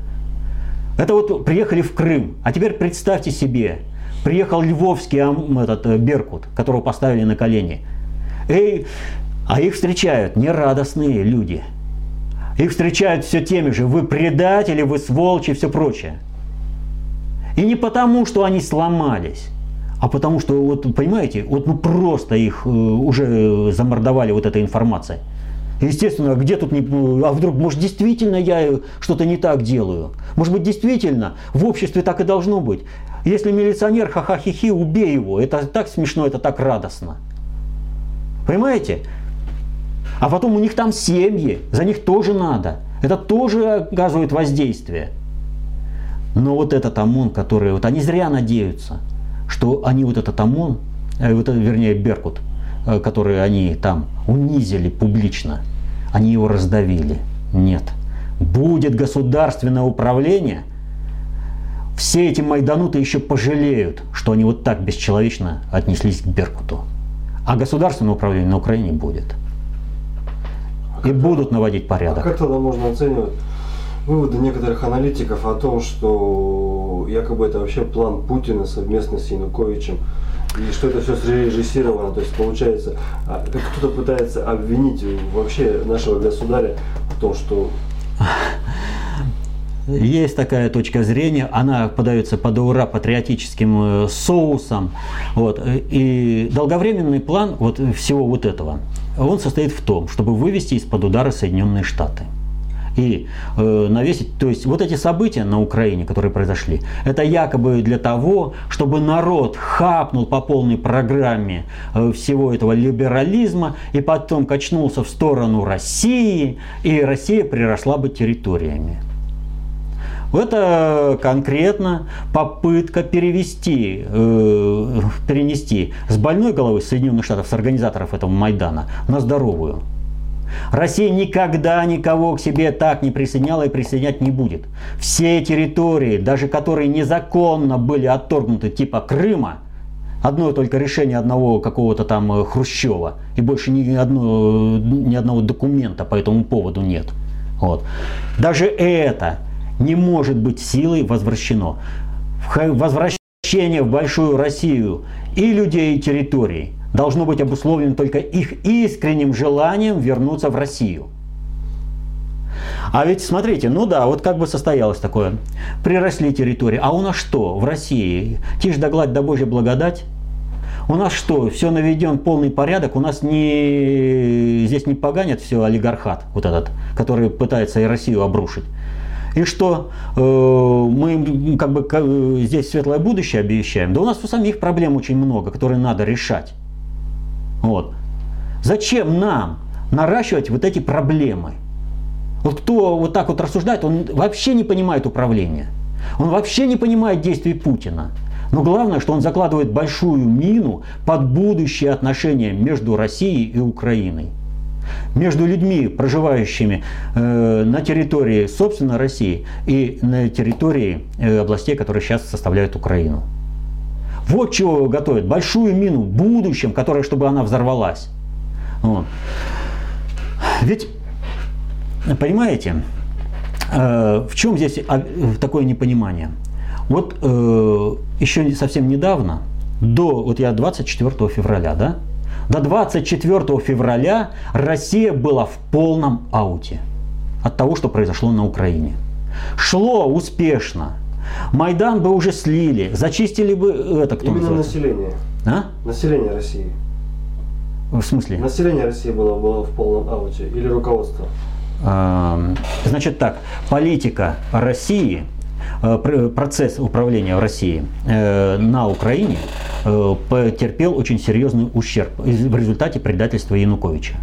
Это вот приехали в Крым. А теперь представьте себе, приехал львовский этот, э, Беркут, которого поставили на колени. И, а их встречают нерадостные люди. Их встречают все теми же, вы предатели, вы сволочи, все прочее. И не потому, что они сломались, а потому что, вот понимаете, вот ну просто их э, уже замордовали вот этой информацией. Естественно, где тут не... А вдруг, может, действительно я что-то не так делаю? Может быть, действительно в обществе так и должно быть? Если милиционер ха-ха-хи-хи, убей его. Это так смешно, это так радостно. Понимаете? А потом у них там семьи, за них тоже надо. Это тоже оказывает воздействие. Но вот этот ОМОН, который... Вот они зря надеются, что они вот этот ОМОН, э, вот, вернее Беркут, э, который они там унизили публично, они его раздавили. Нет. Будет государственное управление, все эти майдануты еще пожалеют, что они вот так бесчеловечно отнеслись к Беркуту. А государственное управление на Украине будет. И будут наводить порядок. А как тогда можно оценивать выводы некоторых аналитиков о том, что якобы это вообще план Путина совместно с Януковичем и что это все срежиссировано, то есть получается, а, кто-то пытается обвинить вообще нашего государя в том, что есть такая точка зрения, она подается под ура патриотическим э, соусом. Вот. И долговременный план вот всего вот этого, он состоит в том, чтобы вывести из-под удара Соединенные Штаты и э, навесить. То есть вот эти события на Украине, которые произошли, это якобы для того, чтобы народ хапнул по полной программе э, всего этого либерализма и потом качнулся в сторону России, и Россия приросла бы территориями. Это конкретно попытка перевести, э, перенести с больной головы Соединенных Штатов, с организаторов этого Майдана, на здоровую. Россия никогда никого к себе так не присоединяла и присоединять не будет. Все территории, даже которые незаконно были отторгнуты, типа Крыма, одно только решение одного какого-то там э, Хрущева, и больше ни, одно, ни одного документа по этому поводу нет. Вот. Даже это не может быть силой возвращено. Возвращение в большую Россию и людей, и территорий – должно быть обусловлено только их искренним желанием вернуться в Россию. А ведь смотрите, ну да, вот как бы состоялось такое. Приросли территории. А у нас что в России? Тишь да гладь да Божья благодать. У нас что, все наведен полный порядок, у нас не, здесь не поганят все олигархат, вот этот, который пытается и Россию обрушить. И что э, мы как бы как, здесь светлое будущее обещаем. Да у нас у самих проблем очень много, которые надо решать. Вот. Зачем нам наращивать вот эти проблемы? Вот кто вот так вот рассуждает, он вообще не понимает управления. Он вообще не понимает действий Путина. Но главное, что он закладывает большую мину под будущие отношения между Россией и Украиной. Между людьми, проживающими э, на территории, собственно, России и на территории э, областей, которые сейчас составляют Украину. Вот чего готовят. Большую мину в будущем, которая, чтобы она взорвалась. Вот. Ведь, понимаете, э, в чем здесь а, такое непонимание? Вот э, еще совсем недавно, до, вот я 24 февраля, да, до 24 февраля Россия была в полном ауте от того, что произошло на Украине. Шло успешно. Майдан бы уже слили, зачистили бы это кто Именно называется? население. А? Население России. В смысле? Население России было, было в полном ауте. Или руководство. А, Значит так, политика России, э, процесс управления в России э, на Украине э, потерпел очень серьезный ущерб в результате предательства Януковича.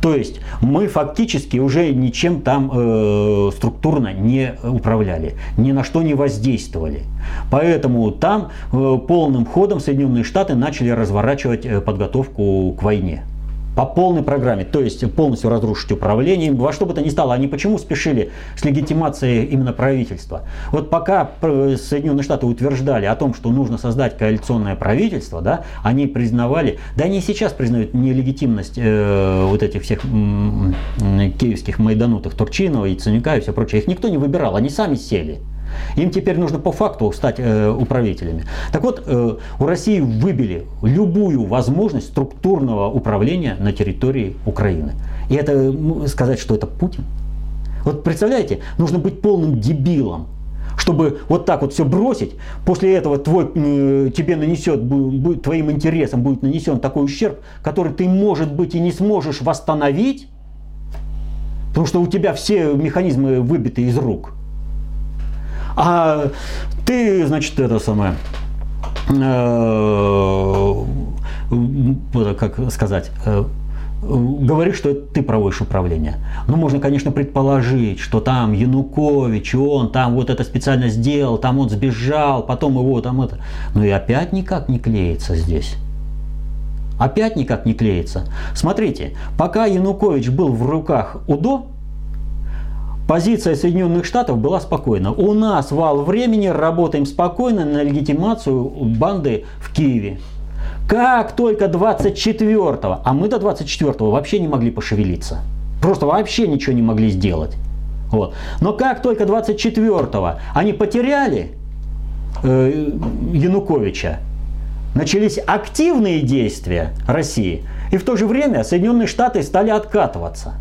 То есть мы фактически уже ничем там э, структурно не управляли, ни на что не воздействовали. Поэтому там э, полным ходом Соединенные Штаты начали разворачивать э, подготовку к войне по полной программе, то есть полностью разрушить управление, во что бы то ни стало. Они почему спешили с легитимацией именно правительства? Вот пока э, Соединенные Штаты утверждали о том, что нужно создать коалиционное правительство, да, они признавали, да они и сейчас признают нелегитимность э, вот этих всех м, киевских майданутых Турчинова, Яценюка и все прочее. Их никто не выбирал, они сами сели. Им теперь нужно по факту стать э, управителями. Так вот, э, у России выбили любую возможность структурного управления на территории Украины. И это м, сказать, что это Путин. Вот представляете, нужно быть полным дебилом, чтобы вот так вот все бросить, после этого твой, э, тебе нанесет, бу- бу- твоим интересам будет нанесен такой ущерб, который ты, может быть, и не сможешь восстановить, потому что у тебя все механизмы выбиты из рук. А ты, значит, это самое, э, как сказать, э, говоришь, что это ты проводишь управление. Ну, можно, конечно, предположить, что там Янукович, он там вот это специально сделал, там он сбежал, потом его там это. Но и опять никак не клеится здесь. Опять никак не клеится. Смотрите, пока Янукович был в руках УДО, позиция Соединенных Штатов была спокойна. У нас вал времени, работаем спокойно на легитимацию банды в Киеве. Как только 24-го, а мы до 24-го вообще не могли пошевелиться. Просто вообще ничего не могли сделать. Вот. Но как только 24-го они потеряли э, Януковича, начались активные действия России, и в то же время Соединенные Штаты стали откатываться.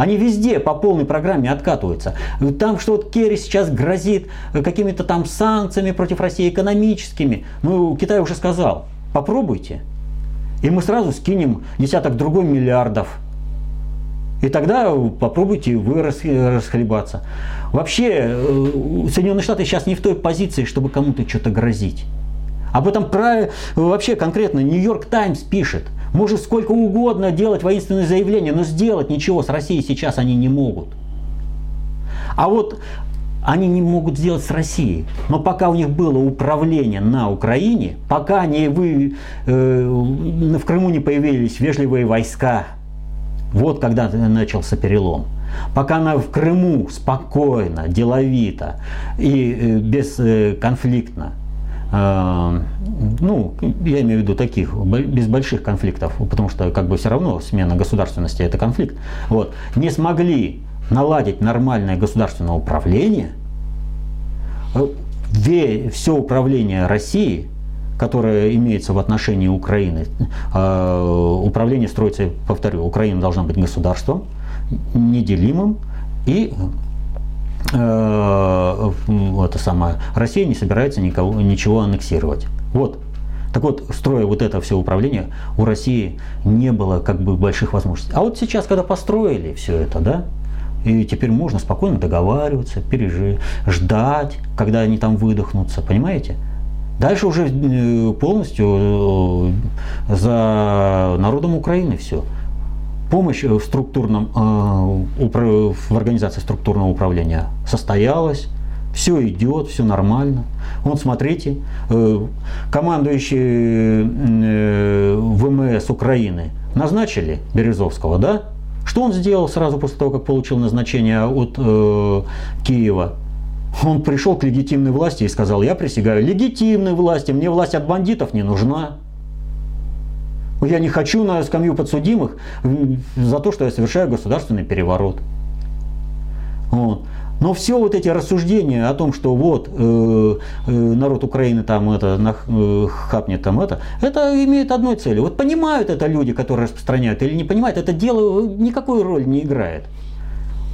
Они везде по полной программе откатываются. Там что вот Керри сейчас грозит какими-то там санкциями против России экономическими. Ну, Китай уже сказал, попробуйте. И мы сразу скинем десяток другой миллиардов. И тогда попробуйте вы рас- расхлебаться. Вообще, э, Соединенные Штаты сейчас не в той позиции, чтобы кому-то что-то грозить. Об этом про, вообще конкретно Нью-Йорк Таймс пишет. Может сколько угодно делать воинственные заявления, но сделать ничего с Россией сейчас они не могут. А вот они не могут сделать с Россией. Но пока у них было управление на Украине, пока они вы, э, в Крыму не появились вежливые войска, вот когда начался перелом. Пока она в Крыму спокойно, деловито и э, бесконфликтно, ну, я имею в виду таких, без больших конфликтов, потому что как бы все равно смена государственности это конфликт, вот, не смогли наладить нормальное государственное управление, все управление России, которое имеется в отношении Украины, э, управление строится, повторю, Украина должна быть государством, неделимым и э, это самое, Россия не собирается никого, ничего аннексировать. Вот. Так вот, строя вот это все управление, у России не было как бы больших возможностей. А вот сейчас, когда построили все это, да, и теперь можно спокойно договариваться, пережи, ждать, когда они там выдохнутся, понимаете? Дальше уже э, полностью э, за народом Украины все. Помощь в структурном, в организации структурного управления состоялась. Все идет, все нормально. Вот смотрите, командующий ВМС Украины назначили Березовского, да? Что он сделал сразу после того, как получил назначение от э, Киева? Он пришел к легитимной власти и сказал, я присягаю легитимной власти, мне власть от бандитов не нужна. Я не хочу на скамью подсудимых за то, что я совершаю государственный переворот. Вот. Но все вот эти рассуждения о том, что вот э, э, народ Украины там это нах, э, хапнет там это, это имеет одной целью. Вот понимают это люди, которые распространяют, или не понимают, это дело никакой роли не играет.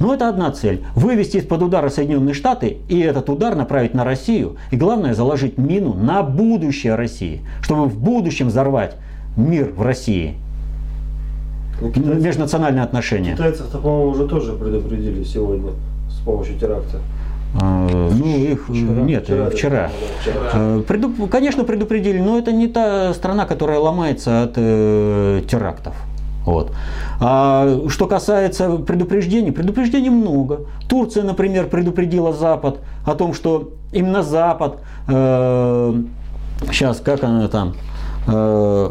Но это одна цель. Вывести из-под удара Соединенные Штаты и этот удар направить на Россию. И главное, заложить мину на будущее России, чтобы в будущем взорвать мир в России. Китайцы, Межнациональные отношения. Китайцев-то, по-моему, уже тоже предупредили сегодня с помощью теракта. А, ну, их вчера, нет, вчера. вчера. вчера. А, Преду, конечно, предупредили, но это не та страна, которая ломается от э, терактов. Вот. А что касается предупреждений, предупреждений много. Турция, например, предупредила Запад о том, что именно Запад, э, сейчас как она там, э,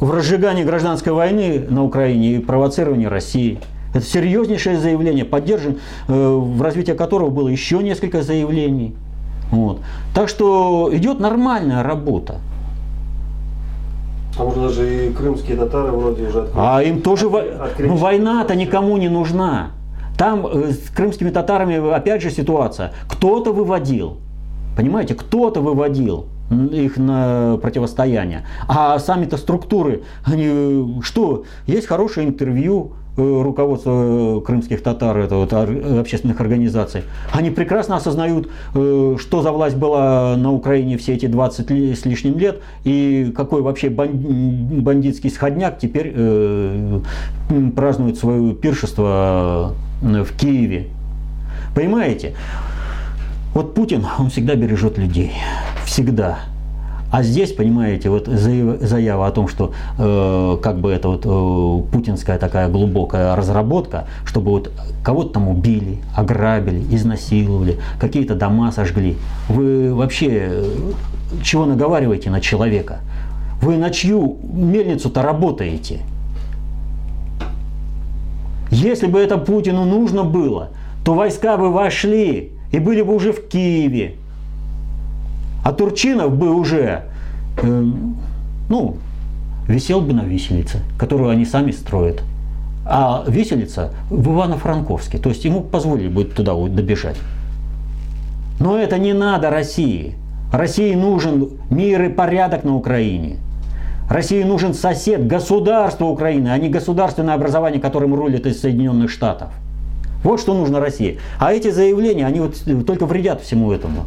в разжигании гражданской войны на Украине и провоцировании России. Это серьезнейшее заявление, поддержан, э, в развитии которого было еще несколько заявлений. Вот. Так что идет нормальная работа. Там уже даже и крымские татары вроде уже открыли. А им тоже ну, война-то никому не нужна. Там э, с крымскими татарами опять же ситуация. Кто-то выводил. Понимаете, кто-то выводил их на противостояние. А сами-то структуры, они что? Есть хорошее интервью э, руководства э, крымских татар, это вот общественных организаций. Они прекрасно осознают, э, что за власть была на Украине все эти 20 с лишним лет и какой вообще бандитский сходняк теперь празднует свое пиршество в Киеве. Понимаете? Вот Путин, он всегда бережет людей. Всегда. А здесь, понимаете, вот заява о том, что э, как бы это вот э, путинская такая глубокая разработка, чтобы вот кого-то там убили, ограбили, изнасиловали, какие-то дома сожгли. Вы вообще э, чего наговариваете на человека? Вы на чью мельницу-то работаете? Если бы это Путину нужно было, то войска бы вошли и были бы уже в Киеве. А Турчинов бы уже, э, ну, висел бы на виселице, которую они сами строят. А виселица в Ивано-Франковске, то есть ему позволили бы туда добежать. Но это не надо России. России нужен мир и порядок на Украине. России нужен сосед, государство Украины, а не государственное образование, которым рулит из Соединенных Штатов. Вот что нужно России. А эти заявления, они вот только вредят всему этому.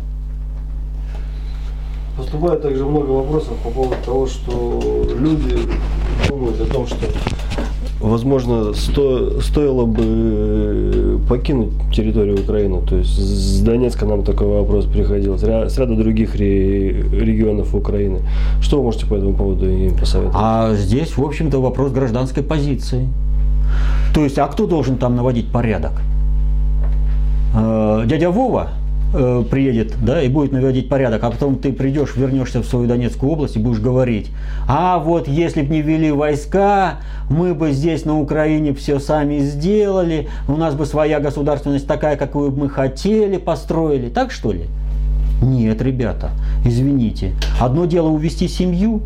Поступает также много вопросов по поводу того, что люди думают о том, что возможно сто, стоило бы э, покинуть территорию Украины. То есть с Донецка нам такой вопрос приходил, с ряда других регионов Украины. Что вы можете по этому поводу им посоветовать? А здесь, в общем-то, вопрос гражданской позиции. То есть, а кто должен там наводить порядок? Э, дядя Вова э, приедет, да, и будет наводить порядок, а потом ты придешь, вернешься в свою Донецкую область и будешь говорить, а вот если бы не ввели войска, мы бы здесь на Украине все сами сделали, у нас бы своя государственность такая, какую бы мы хотели, построили. Так что ли? Нет, ребята, извините. Одно дело увести семью,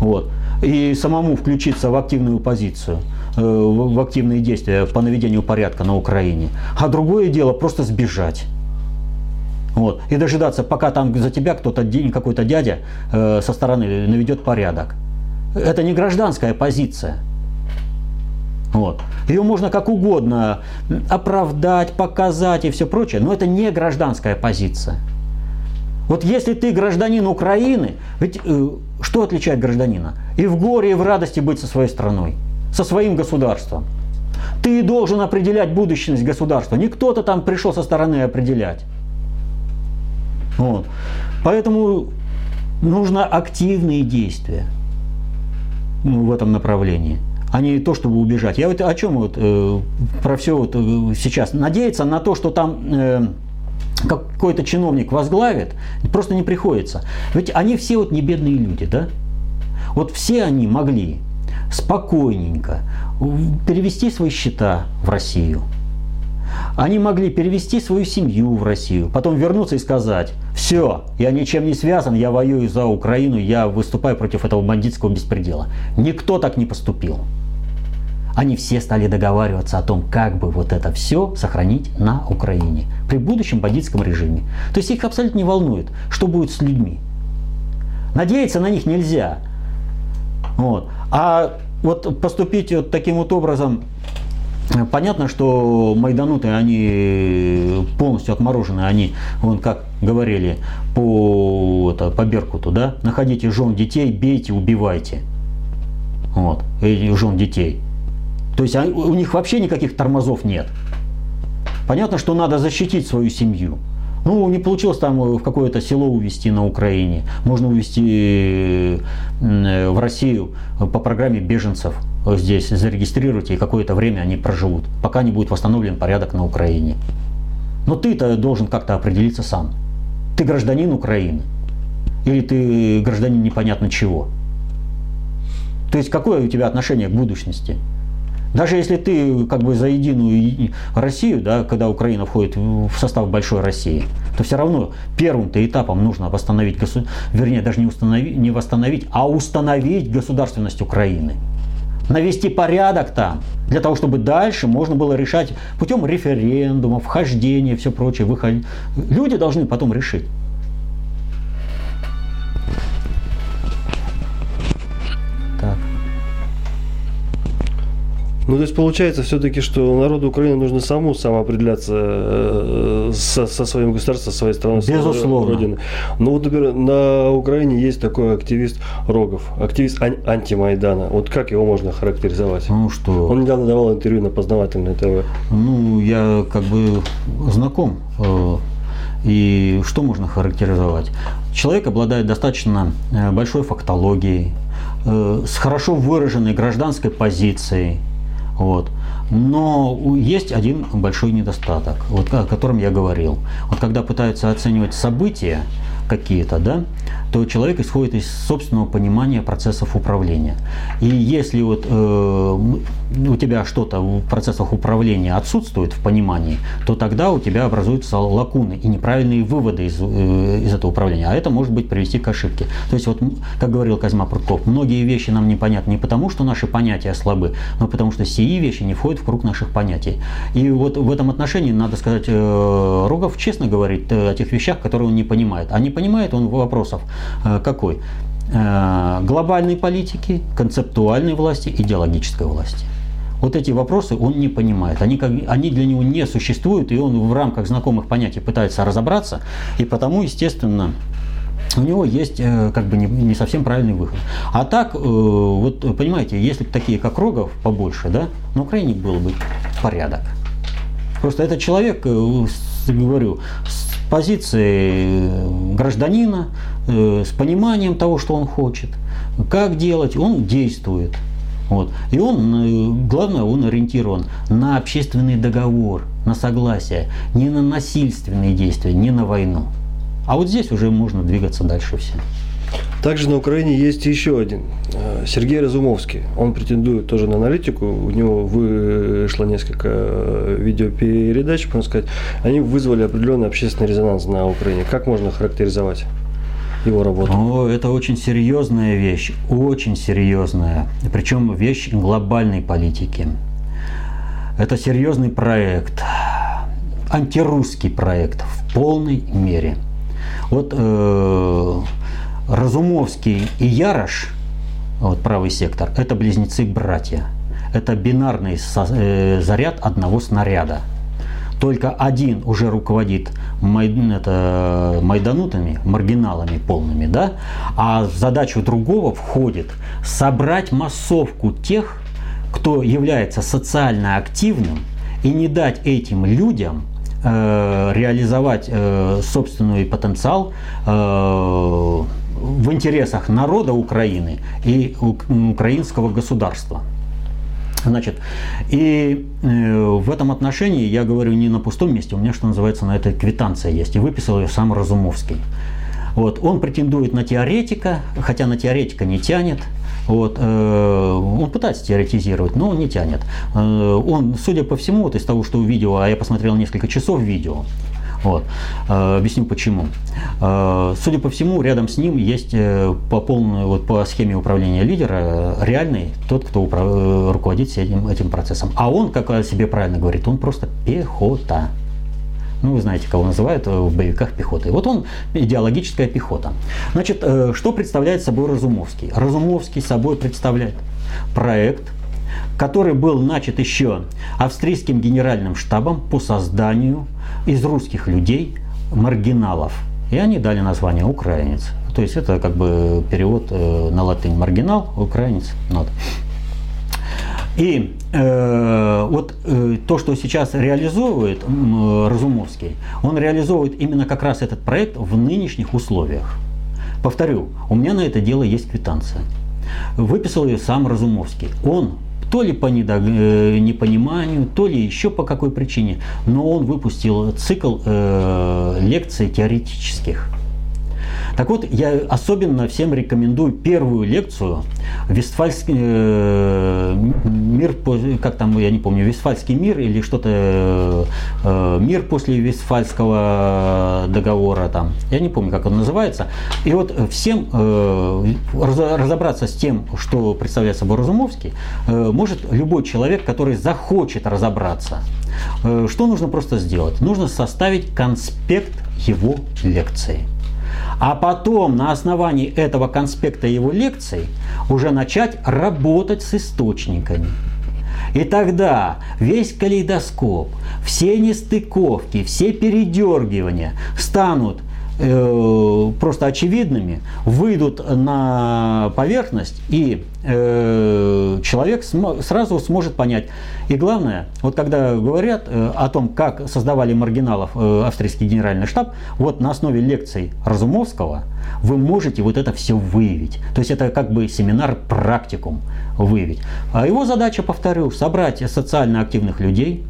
вот, и самому включиться в активную позицию – в активные действия по наведению порядка на Украине. А другое дело просто сбежать. Вот. И дожидаться, пока там за тебя кто-то, какой-то дядя э, со стороны наведет порядок. Это не гражданская позиция. Вот. Ее можно как угодно оправдать, показать и все прочее, но это не гражданская позиция. Вот если ты гражданин Украины, ведь э, что отличает гражданина? И в горе, и в радости быть со своей страной со своим государством. Ты должен определять будущность государства. Не кто-то там пришел со стороны определять. Вот. Поэтому нужно активные действия ну, в этом направлении. а не то, чтобы убежать. Я вот о чем вот э, про все вот э, сейчас. Надеяться на то, что там э, какой-то чиновник возглавит, просто не приходится. Ведь они все вот не бедные люди, да? Вот все они могли спокойненько перевести свои счета в Россию. Они могли перевести свою семью в Россию, потом вернуться и сказать, все, я ничем не связан, я воюю за Украину, я выступаю против этого бандитского беспредела. Никто так не поступил. Они все стали договариваться о том, как бы вот это все сохранить на Украине при будущем бандитском режиме. То есть их абсолютно не волнует, что будет с людьми. Надеяться на них нельзя. Вот. А вот поступить вот таким вот образом, понятно, что майдануты, они полностью отморожены, они, вон как говорили по, это, по Беркуту, да, находите жен детей, бейте, убивайте. Вот, и жен детей. То есть у них вообще никаких тормозов нет. Понятно, что надо защитить свою семью. Ну, не получилось там в какое-то село увезти на Украине. Можно увезти э, в Россию по программе беженцев здесь зарегистрировать, и какое-то время они проживут, пока не будет восстановлен порядок на Украине. Но ты-то должен как-то определиться сам. Ты гражданин Украины или ты гражданин непонятно чего. То есть какое у тебя отношение к будущности? Даже если ты как бы за единую Россию, да, когда Украина входит в состав большой России, то все равно первым-то этапом нужно восстановить, вернее, даже не, установить, не восстановить, а установить государственность Украины. Навести порядок там, для того, чтобы дальше можно было решать путем референдума, вхождения, все прочее. Выход... Люди должны потом решить. Ну, то есть получается все-таки, что народу Украины нужно саму самоопределяться э, со, со своим государством, со своей страной, Безусловно. Родиной. Ну, вот, например, на Украине есть такой активист Рогов, активист ан- антимайдана. Вот как его можно характеризовать? Ну что? Он недавно давал интервью на познавательной ТВ. Ну, я как бы знаком. Э, и что можно характеризовать? Человек обладает достаточно э, большой фактологией, с хорошо выраженной гражданской позицией, вот. Но есть один большой недостаток, вот, о котором я говорил. Вот когда пытаются оценивать события какие-то, да, то человек исходит из собственного понимания процессов управления. И если вот э, у тебя что-то в процессах управления отсутствует в понимании, то тогда у тебя образуются лакуны и неправильные выводы из, э, из этого управления. А это может быть привести к ошибке. То есть вот, как говорил Козьма Прутков, многие вещи нам непонятны не потому, что наши понятия слабы, но потому что сии вещи не входят в круг наших понятий. И вот в этом отношении, надо сказать, э, Рогов честно говорит э, о тех вещах, которые он не понимает. А не понимает он вопросов какой? Глобальной политики, концептуальной власти, идеологической власти. Вот эти вопросы он не понимает. Они, как, они для него не существуют, и он в рамках знакомых понятий пытается разобраться, и потому, естественно, у него есть э, как бы не, не совсем правильный выход. А так, вот понимаете, если бы такие как Рогов побольше, да, на Украине был бы порядок. Просто этот человек, говорю, с позиции гражданина, э, с пониманием того, что он хочет, как делать, он действует. Вот. И он, э, главное, он ориентирован на общественный договор, на согласие, не на насильственные действия, не на войну. А вот здесь уже можно двигаться дальше все. Также на Украине есть еще один, э, Сергей Разумовский. Он претендует тоже на аналитику. У него вышло несколько э, видеопередач, можно сказать. Они вызвали определенный общественный резонанс на Украине. Как можно характеризовать? Его работу? О, это очень серьезная вещь, очень серьезная. Причем вещь глобальной политики. Это серьезный проект, антирусский проект в полной мере. Вот э, Разумовский и Ярош, вот правый сектор, это близнецы-братья. Это бинарный э, заряд одного снаряда. Только один уже руководит это, майданутами, маргиналами полными, да? а в задачу другого входит собрать массовку тех, кто является социально активным, и не дать этим людям э, реализовать э, собственный потенциал э, в интересах народа Украины и украинского государства. Значит, и э, в этом отношении я говорю не на пустом месте, у меня, что называется, на этой квитанция есть, и выписал ее сам Разумовский. Вот, он претендует на теоретика, хотя на теоретика не тянет. Вот, э, он пытается теоретизировать, но не тянет. Э, он, судя по всему, вот из того, что видео, а я посмотрел несколько часов видео, вот. Э, объясню почему. Э, судя по всему, рядом с ним есть э, по полной, вот по схеме управления лидера реальный тот, кто управ... руководит этим, этим процессом. А он, как о себе правильно говорит, он просто пехота. Ну, вы знаете, кого называют в боевиках пехотой. Вот он идеологическая пехота. Значит, что представляет собой Разумовский? Разумовский собой представляет проект, который был начат еще австрийским генеральным штабом по созданию из русских людей маргиналов. И они дали название «украинец». То есть это как бы перевод э, на латынь «маргинал», «украинец». Вот. И э, вот э, то, что сейчас реализовывает э, Разумовский, он реализовывает именно как раз этот проект в нынешних условиях. Повторю, у меня на это дело есть квитанция. Выписал ее сам Разумовский. Он то ли по э, непониманию, то ли еще по какой причине, но он выпустил цикл э, лекций теоретических. Так вот, я особенно всем рекомендую первую лекцию Вестфальский э, мир, как там, я не помню, Вестфальский мир или что-то, э, мир после Вестфальского договора там, я не помню, как он называется. И вот всем э, разобраться с тем, что представляет собой Разумовский, э, может любой человек, который захочет разобраться. Э, что нужно просто сделать? Нужно составить конспект его лекции а потом на основании этого конспекта его лекций уже начать работать с источниками. И тогда весь калейдоскоп, все нестыковки, все передергивания станут э, просто очевидными, выйдут на поверхность, и э, человек см сразу сможет понять. И главное, вот когда говорят э, о том, как создавали маргиналов э, австрийский генеральный штаб, вот на основе лекций Разумовского вы можете вот это все выявить. То есть это как бы семинар-практикум выявить. А его задача, повторю, собрать социально активных людей,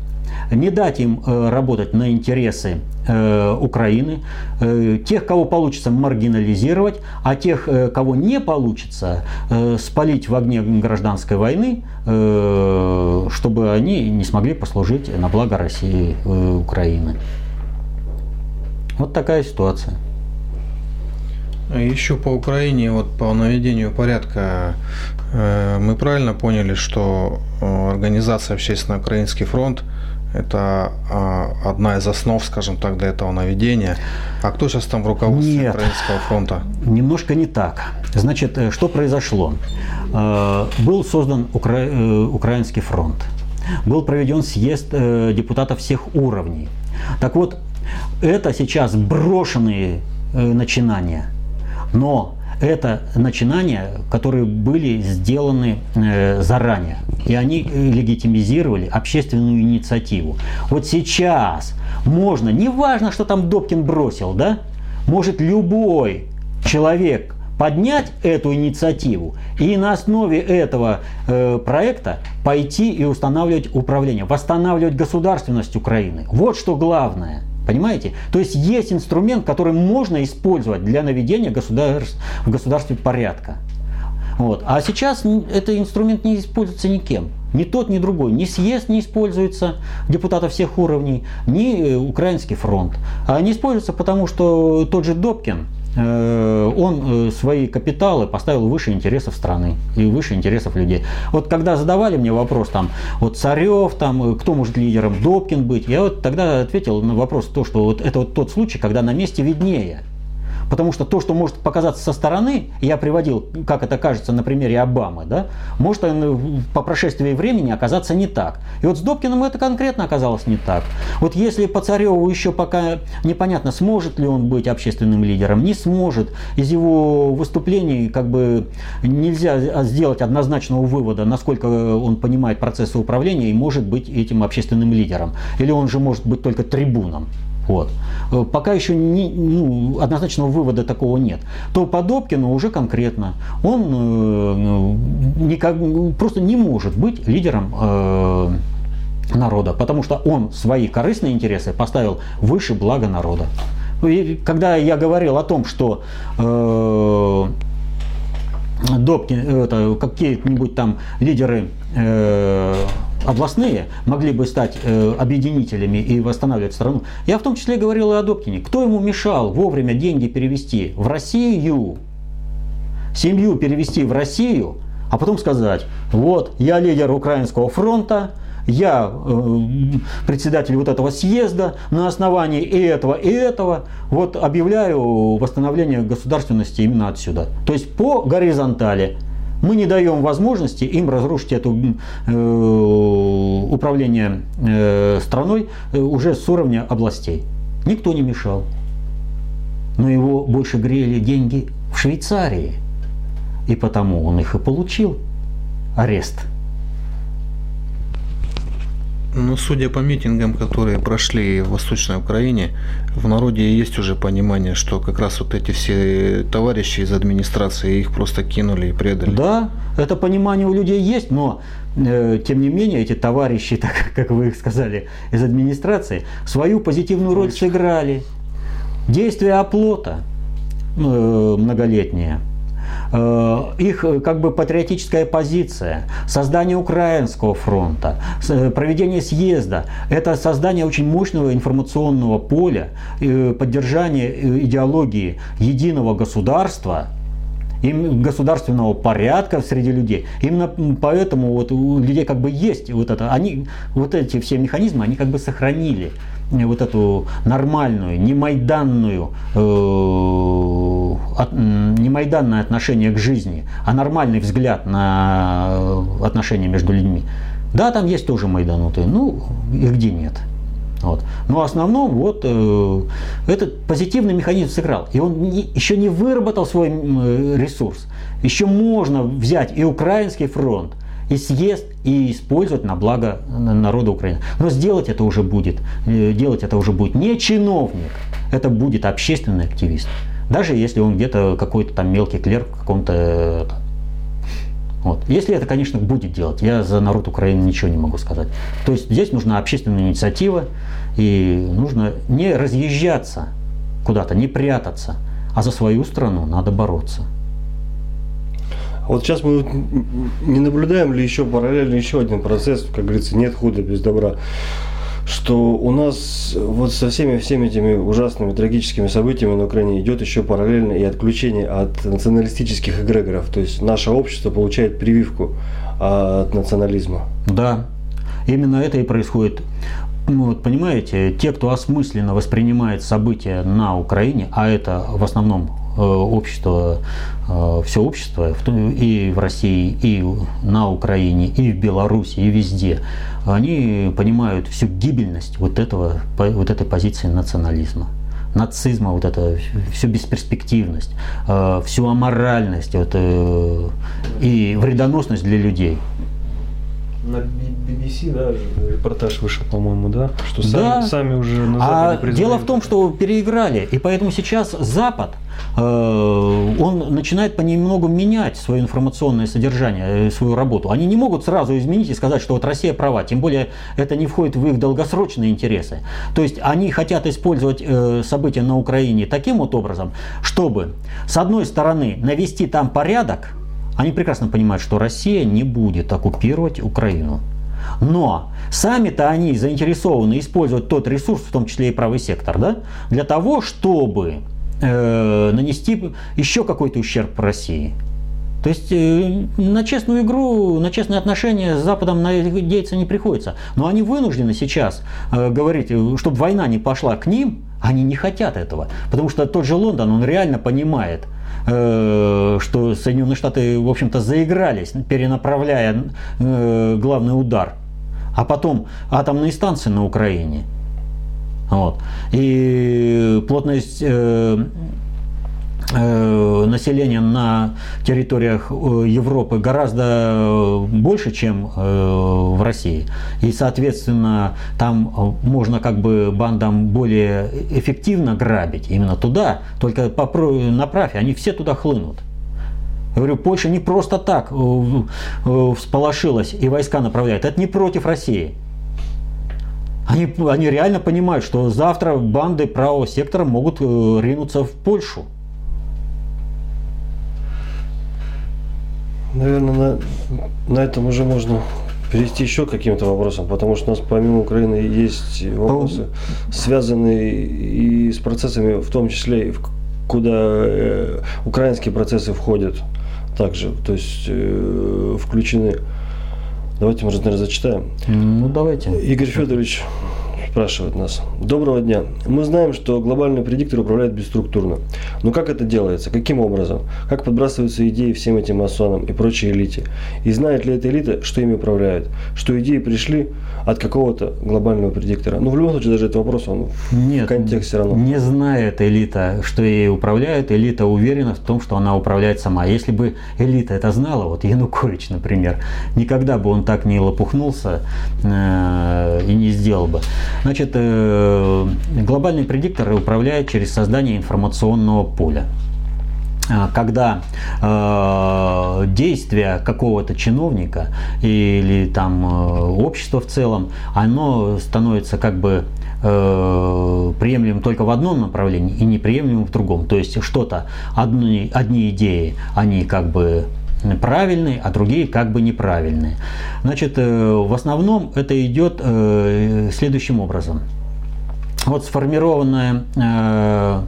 не дать им э, работать на интересы э, Украины, э, тех, кого получится маргинализировать, а тех, кого не получится, спалить в огне гражданской войны, чтобы они не смогли послужить на благо России и Украины. Вот такая ситуация. Еще по Украине, вот по наведению порядка, мы правильно поняли, что организация Общественный Украинский фронт это а, одна из основ, скажем так, для этого наведения. А кто сейчас там в руководстве Нет, Украинского фронта? Немножко не так. Значит, э, что произошло? Э, был создан Укра... Э, Украинский фронт. Был проведен съезд депутатов всех уровней. Так вот, это сейчас брошенные начинания. Но это начинания, которые были сделаны э, заранее. И они э, легитимизировали общественную инициативу. Вот сейчас можно, неважно, что там Добкин бросил, да, может любой человек поднять эту инициативу и на основе этого э, проекта пойти и устанавливать управление, восстанавливать государственность Украины. Вот что главное. Понимаете? То есть есть инструмент, который можно использовать для наведения государств, в государстве порядка. Вот. А сейчас этот инструмент не используется никем. Ни тот, ни другой. Ни съезд не используется депутатов всех уровней, ни э, Украинский фронт. А не используется потому, что тот же Добкин – он э, свои капиталы поставил выше интересов страны и выше интересов людей. Вот когда задавали мне вопрос, там, вот Царев, там, э, кто может лидером, Добкин быть, я вот тогда ответил на вопрос, то, что вот это вот тот случай, когда на месте виднее. Потому что то, что может показаться со стороны, я приводил, как это кажется на примере Обамы, да, может по прошествии времени оказаться не так. И вот с Добкиным это конкретно оказалось не так. Вот если по Цареву еще пока непонятно, сможет ли он быть общественным лидером, не сможет. Из его выступлений как бы нельзя сделать однозначного вывода, насколько он понимает процессы управления и может быть этим общественным лидером. Или он же может быть только трибуном. Вот. Э, пока еще не, ну, однозначного вывода такого нет. То по Добкину уже конкретно. Он э, никак, просто не может быть лидером э, народа, потому что он свои корыстные интересы поставил выше блага народа. И когда я говорил о том, что э, Добкин, это, какие-нибудь там лидеры э, областные могли бы стать э, объединителями и восстанавливать страну. Я в том числе говорил и о Добкине. Кто ему мешал вовремя деньги перевести в Россию, семью перевести в Россию, а потом сказать, вот, я лидер Украинского фронта, я э, председатель вот этого съезда на основании и этого, и этого, вот объявляю восстановление государственности именно отсюда. То есть по горизонтали мы не даем возможности им разрушить это э, управление э, страной э, уже с уровня областей. Никто не мешал. Но его больше грели деньги в Швейцарии. И потому он их и получил. Арест. Ну, судя по митингам, которые прошли в Восточной Украине, в народе есть уже понимание, что как раз вот эти все товарищи из администрации их просто кинули и предали. Да, это понимание у людей есть, но э, тем не менее эти товарищи, так как вы их сказали, из администрации, свою позитивную роль сыграли. Действие оплота э, многолетнее – Э, их э, как бы патриотическая позиция, создание Украинского фронта, э, проведение съезда, это создание очень мощного информационного поля, поддержание идеологии единого государства, им государственного порядка среди людей. Именно поэтому вот у людей как бы есть вот это, они вот эти все механизмы, они как бы сохранили вот эту нормальную, не майданную, э, не майданное отношение к жизни, а нормальный взгляд на э, отношения между людьми. Да, там есть тоже майданутые, ну и где нет. Вот. Но в основном вот э, этот позитивный механизм сыграл. И он не, еще не выработал свой э, ресурс. Еще можно взять и украинский фронт, и съезд, и использовать на благо народа Украины. Но сделать это уже будет, э, делать это уже будет не чиновник, это будет общественный активист. Даже если он где-то какой-то там мелкий клерк в каком-то э, вот. Если это, конечно, будет делать, я за народ Украины ничего не могу сказать. То есть здесь нужна общественная инициатива, и нужно не разъезжаться куда-то, не прятаться, а за свою страну надо бороться. Вот сейчас мы не наблюдаем ли еще параллельно еще один процесс, как говорится, нет худа без добра, что у нас вот со всеми всеми этими ужасными трагическими событиями на Украине идет еще параллельно и отключение от националистических эгрегоров. То есть наше общество получает прививку от национализма. Да, именно это и происходит. Ну, вот, понимаете, те, кто осмысленно воспринимает события на Украине, а это в основном общество, э, все общество и в России, и на Украине, и в Беларуси, и везде, они понимают всю гибельность вот, этого, вот этой позиции национализма. Нацизма, вот это, всю бесперспективность, э, всю аморальность вот, и вредоносность для людей на BBC, да, репортаж вышел, по-моему, да? Что сами, да. сами уже на Западе А дело в том, что переиграли, и поэтому сейчас Запад, э, он начинает понемногу менять свое информационное содержание, э, свою работу. Они не могут сразу изменить и сказать, что вот Россия права, тем более это не входит в их долгосрочные интересы. То есть они хотят использовать э, события на Украине таким вот образом, чтобы, с одной стороны, навести там порядок, они прекрасно понимают, что Россия не будет оккупировать Украину. Но сами-то они заинтересованы использовать тот ресурс, в том числе и правый сектор, да, для того, чтобы э, нанести еще какой-то ущерб России. То есть э, на честную игру, на честные отношения с Западом надеяться не приходится. Но они вынуждены сейчас э, говорить, чтобы война не пошла к ним, они не хотят этого. Потому что тот же Лондон, он реально понимает – что Соединенные Штаты, в общем-то, заигрались, перенаправляя э, главный удар. А потом атомные станции на Украине. Вот. И плотность э, э, населения на территориях э, Европы гораздо больше, чем в России. И, соответственно, там можно как бы бандам более эффективно грабить именно туда, только направь, они все туда хлынут. Я говорю, Польша не просто так всполошилась и войска направляет. Это не против России. Они, они реально понимают, что завтра банды правого сектора могут ринуться в Польшу. Наверное, на, на этом уже можно перейти еще к каким-то вопросам, потому что у нас помимо Украины есть вопросы, связанные и с процессами, в том числе, куда э, украинские процессы входят также, то есть э, включены. Давайте, может, наверное, зачитаем. Ну, давайте. Игорь Федорович спрашивает нас. Доброго дня. Мы знаем, что глобальный предиктор управляет бесструктурно. Но как это делается? Каким образом? Как подбрасываются идеи всем этим масонам и прочей элите? И знает ли эта элита, что ими управляет? Что идеи пришли от какого-то глобального предиктора? Ну, в любом случае, даже этот вопрос, он Нет, в контексте равно. Не знает элита, что ей управляет. Элита уверена в том, что она управляет сама. Если бы элита это знала, вот Янукович, например, никогда бы он так не лопухнулся э, и не сделал бы. Значит, э, глобальный предиктор управляет через создание информационного поля а, когда э, действия какого-то чиновника или там э, общества в целом, оно становится как бы э, приемлемым только в одном направлении и неприемлемым в другом. То есть что-то, одни, одни идеи, они как бы правильные, а другие как бы неправильные. Значит, э, в основном это идет э, следующим образом. Вот сформированное э,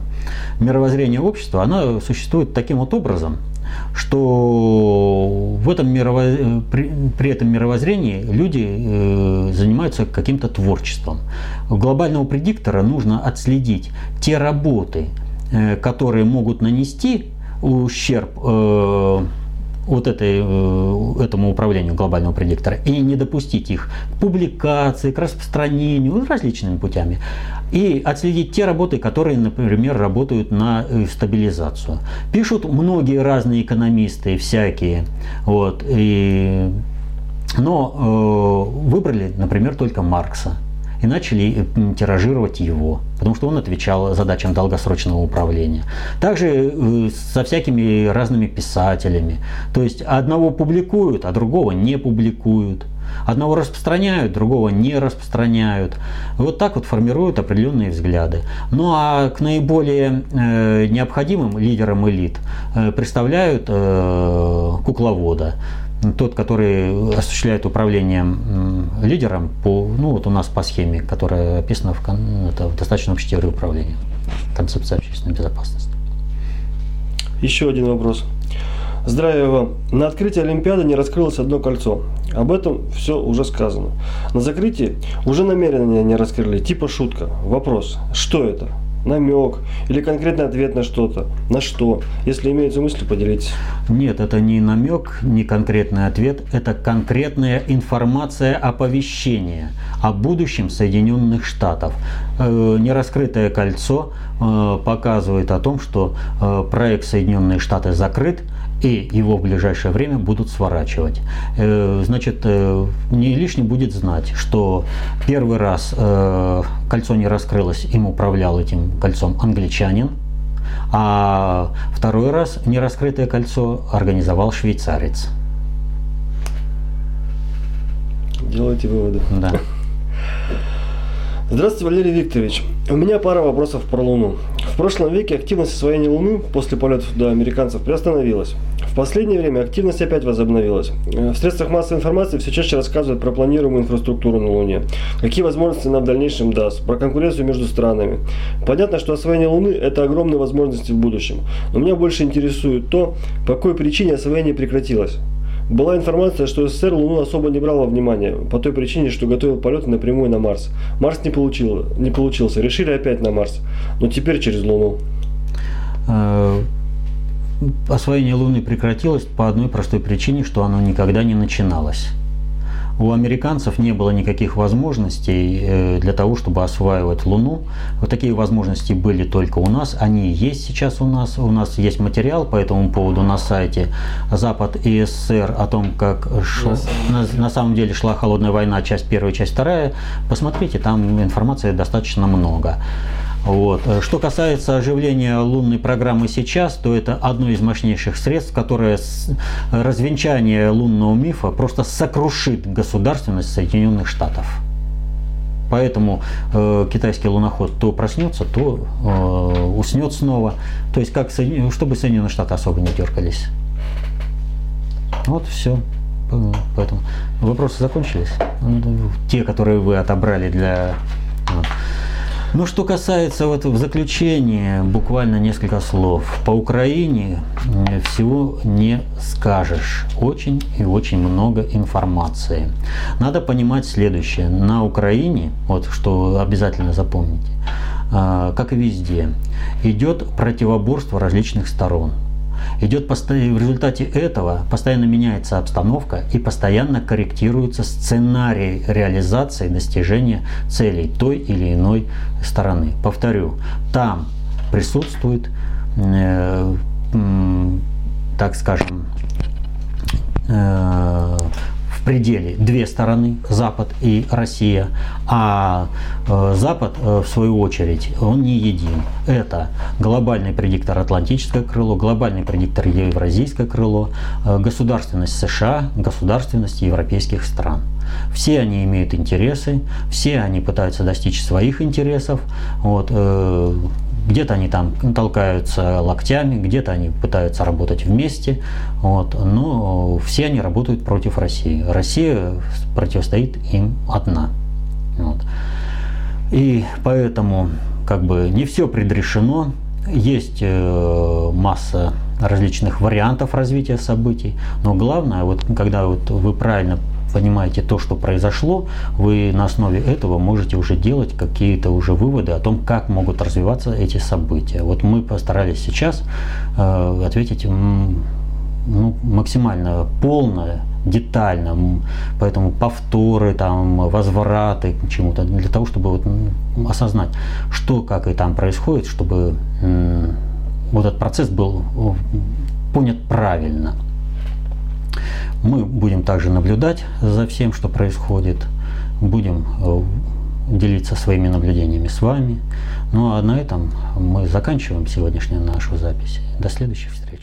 мировоззрение общества, оно существует таким вот образом, что в этом мировоз... при, этом мировоззрении люди занимаются каким-то творчеством. Глобального предиктора нужно отследить те работы, которые могут нанести ущерб вот этой, э, этому управлению глобального предиктора и не допустить их к публикации, к распространению различными путями. И отследить те работы, которые, например, работают на э, стабилизацию. Пишут многие разные экономисты, всякие. Вот, и, но э, выбрали, например, только Маркса и начали тиражировать его, потому что он отвечал задачам долгосрочного управления. Также э, со всякими разными писателями. То есть одного публикуют, а другого не публикуют. Одного распространяют, другого не распространяют. Вот так вот формируют определенные взгляды. Ну а к наиболее э, необходимым лидерам элит э, представляют э, кукловода тот, который осуществляет управление лидером по, ну вот у нас по схеме, которая описана в, это в достаточно общей теории управления, концепция общественной безопасности. Еще один вопрос. Здравия вам. На открытии Олимпиады не раскрылось одно кольцо. Об этом все уже сказано. На закрытии уже намеренно не раскрыли, типа шутка. Вопрос, что это? Намек или конкретный ответ на что-то. На что? Если имеются мысли, поделитесь. Нет, это не намек, не конкретный ответ, это конкретная информация оповещения о будущем Соединенных Штатов. Э, нераскрытое кольцо э, показывает о том, что э, проект Соединенные Штаты закрыт, и его в ближайшее время будут сворачивать. Э, значит, э, не лишне будет знать, что первый раз э, кольцо не раскрылось, им управлял этим кольцом англичанин, а второй раз нераскрытое кольцо организовал швейцарец. Делайте выводы. Да. Здравствуйте, Валерий Викторович. У меня пара вопросов про Луну. В прошлом веке активность освоения Луны после полетов до американцев приостановилась. В последнее время активность опять возобновилась. Э, в средствах массовой информации все чаще рассказывают про планируемую инфраструктуру на Луне, какие возможности она в дальнейшем даст, про конкуренцию между странами. Понятно, что освоение Луны – это огромные возможности в будущем. Но меня больше интересует то, по какой причине освоение прекратилось. Была информация, что СССР Луну особо не брал во внимание, по той причине, что готовил полеты напрямую на Марс. Марс не, получил, не получился, решили опять на Марс, но теперь через Луну. Э, освоение Луны прекратилось по одной простой причине, что оно никогда не начиналось. У американцев не было никаких возможностей э, для того, чтобы осваивать Луну. Вот такие возможности были только у нас, они есть сейчас у нас. У нас есть материал по этому поводу на сайте Запад и СССР о том, как шла, на, на самом деле шла холодная война, часть первая, часть вторая. Посмотрите, там информации достаточно много. Вот. Что касается оживления лунной программы сейчас, то это одно из мощнейших средств, которое с развенчание лунного мифа просто сокрушит государственность Соединенных Штатов. Поэтому э, китайский луноход то проснется, то э, уснет снова. То есть, как, чтобы Соединенные Штаты особо не дергались. Вот все. Поэтому вопросы закончились. Те, которые вы отобрали для... Ну, что касается вот в заключение, буквально несколько слов. По Украине всего не скажешь. Очень и очень много информации. Надо понимать следующее. На Украине, вот что обязательно запомните, а, как и везде, идет противоборство различных сторон идет в результате этого постоянно меняется обстановка и постоянно корректируется сценарий реализации достижения целей той или иной стороны. Повторю, там присутствует, э, так скажем, э, в пределе две стороны, Запад и Россия, а э, Запад, э, в свою очередь, он не един. Это глобальный предиктор Атлантическое крыло, глобальный предиктор Евразийское крыло, э, государственность США, государственность европейских стран. Все они имеют интересы, все они пытаются достичь своих интересов. Вот, где-то они там толкаются локтями, где-то они пытаются работать вместе, вот, но все они работают против России. Россия противостоит им одна. Вот. И поэтому как бы не все предрешено, есть э, масса различных вариантов развития событий, но главное, вот когда вот вы правильно понимаете то, что произошло, вы на основе этого можете уже делать какие-то уже выводы о том, как могут развиваться эти события. Вот мы постарались сейчас э, ответить ну, максимально полно, детально, поэтому повторы, там, возвраты к чему-то, для того, чтобы вот осознать, что, как и там происходит, чтобы вот этот процесс был понят правильно. Мы будем также наблюдать за всем, что происходит. Будем э, делиться своими наблюдениями с вами. Ну а на этом мы заканчиваем сегодняшнюю нашу запись. До следующих встреч.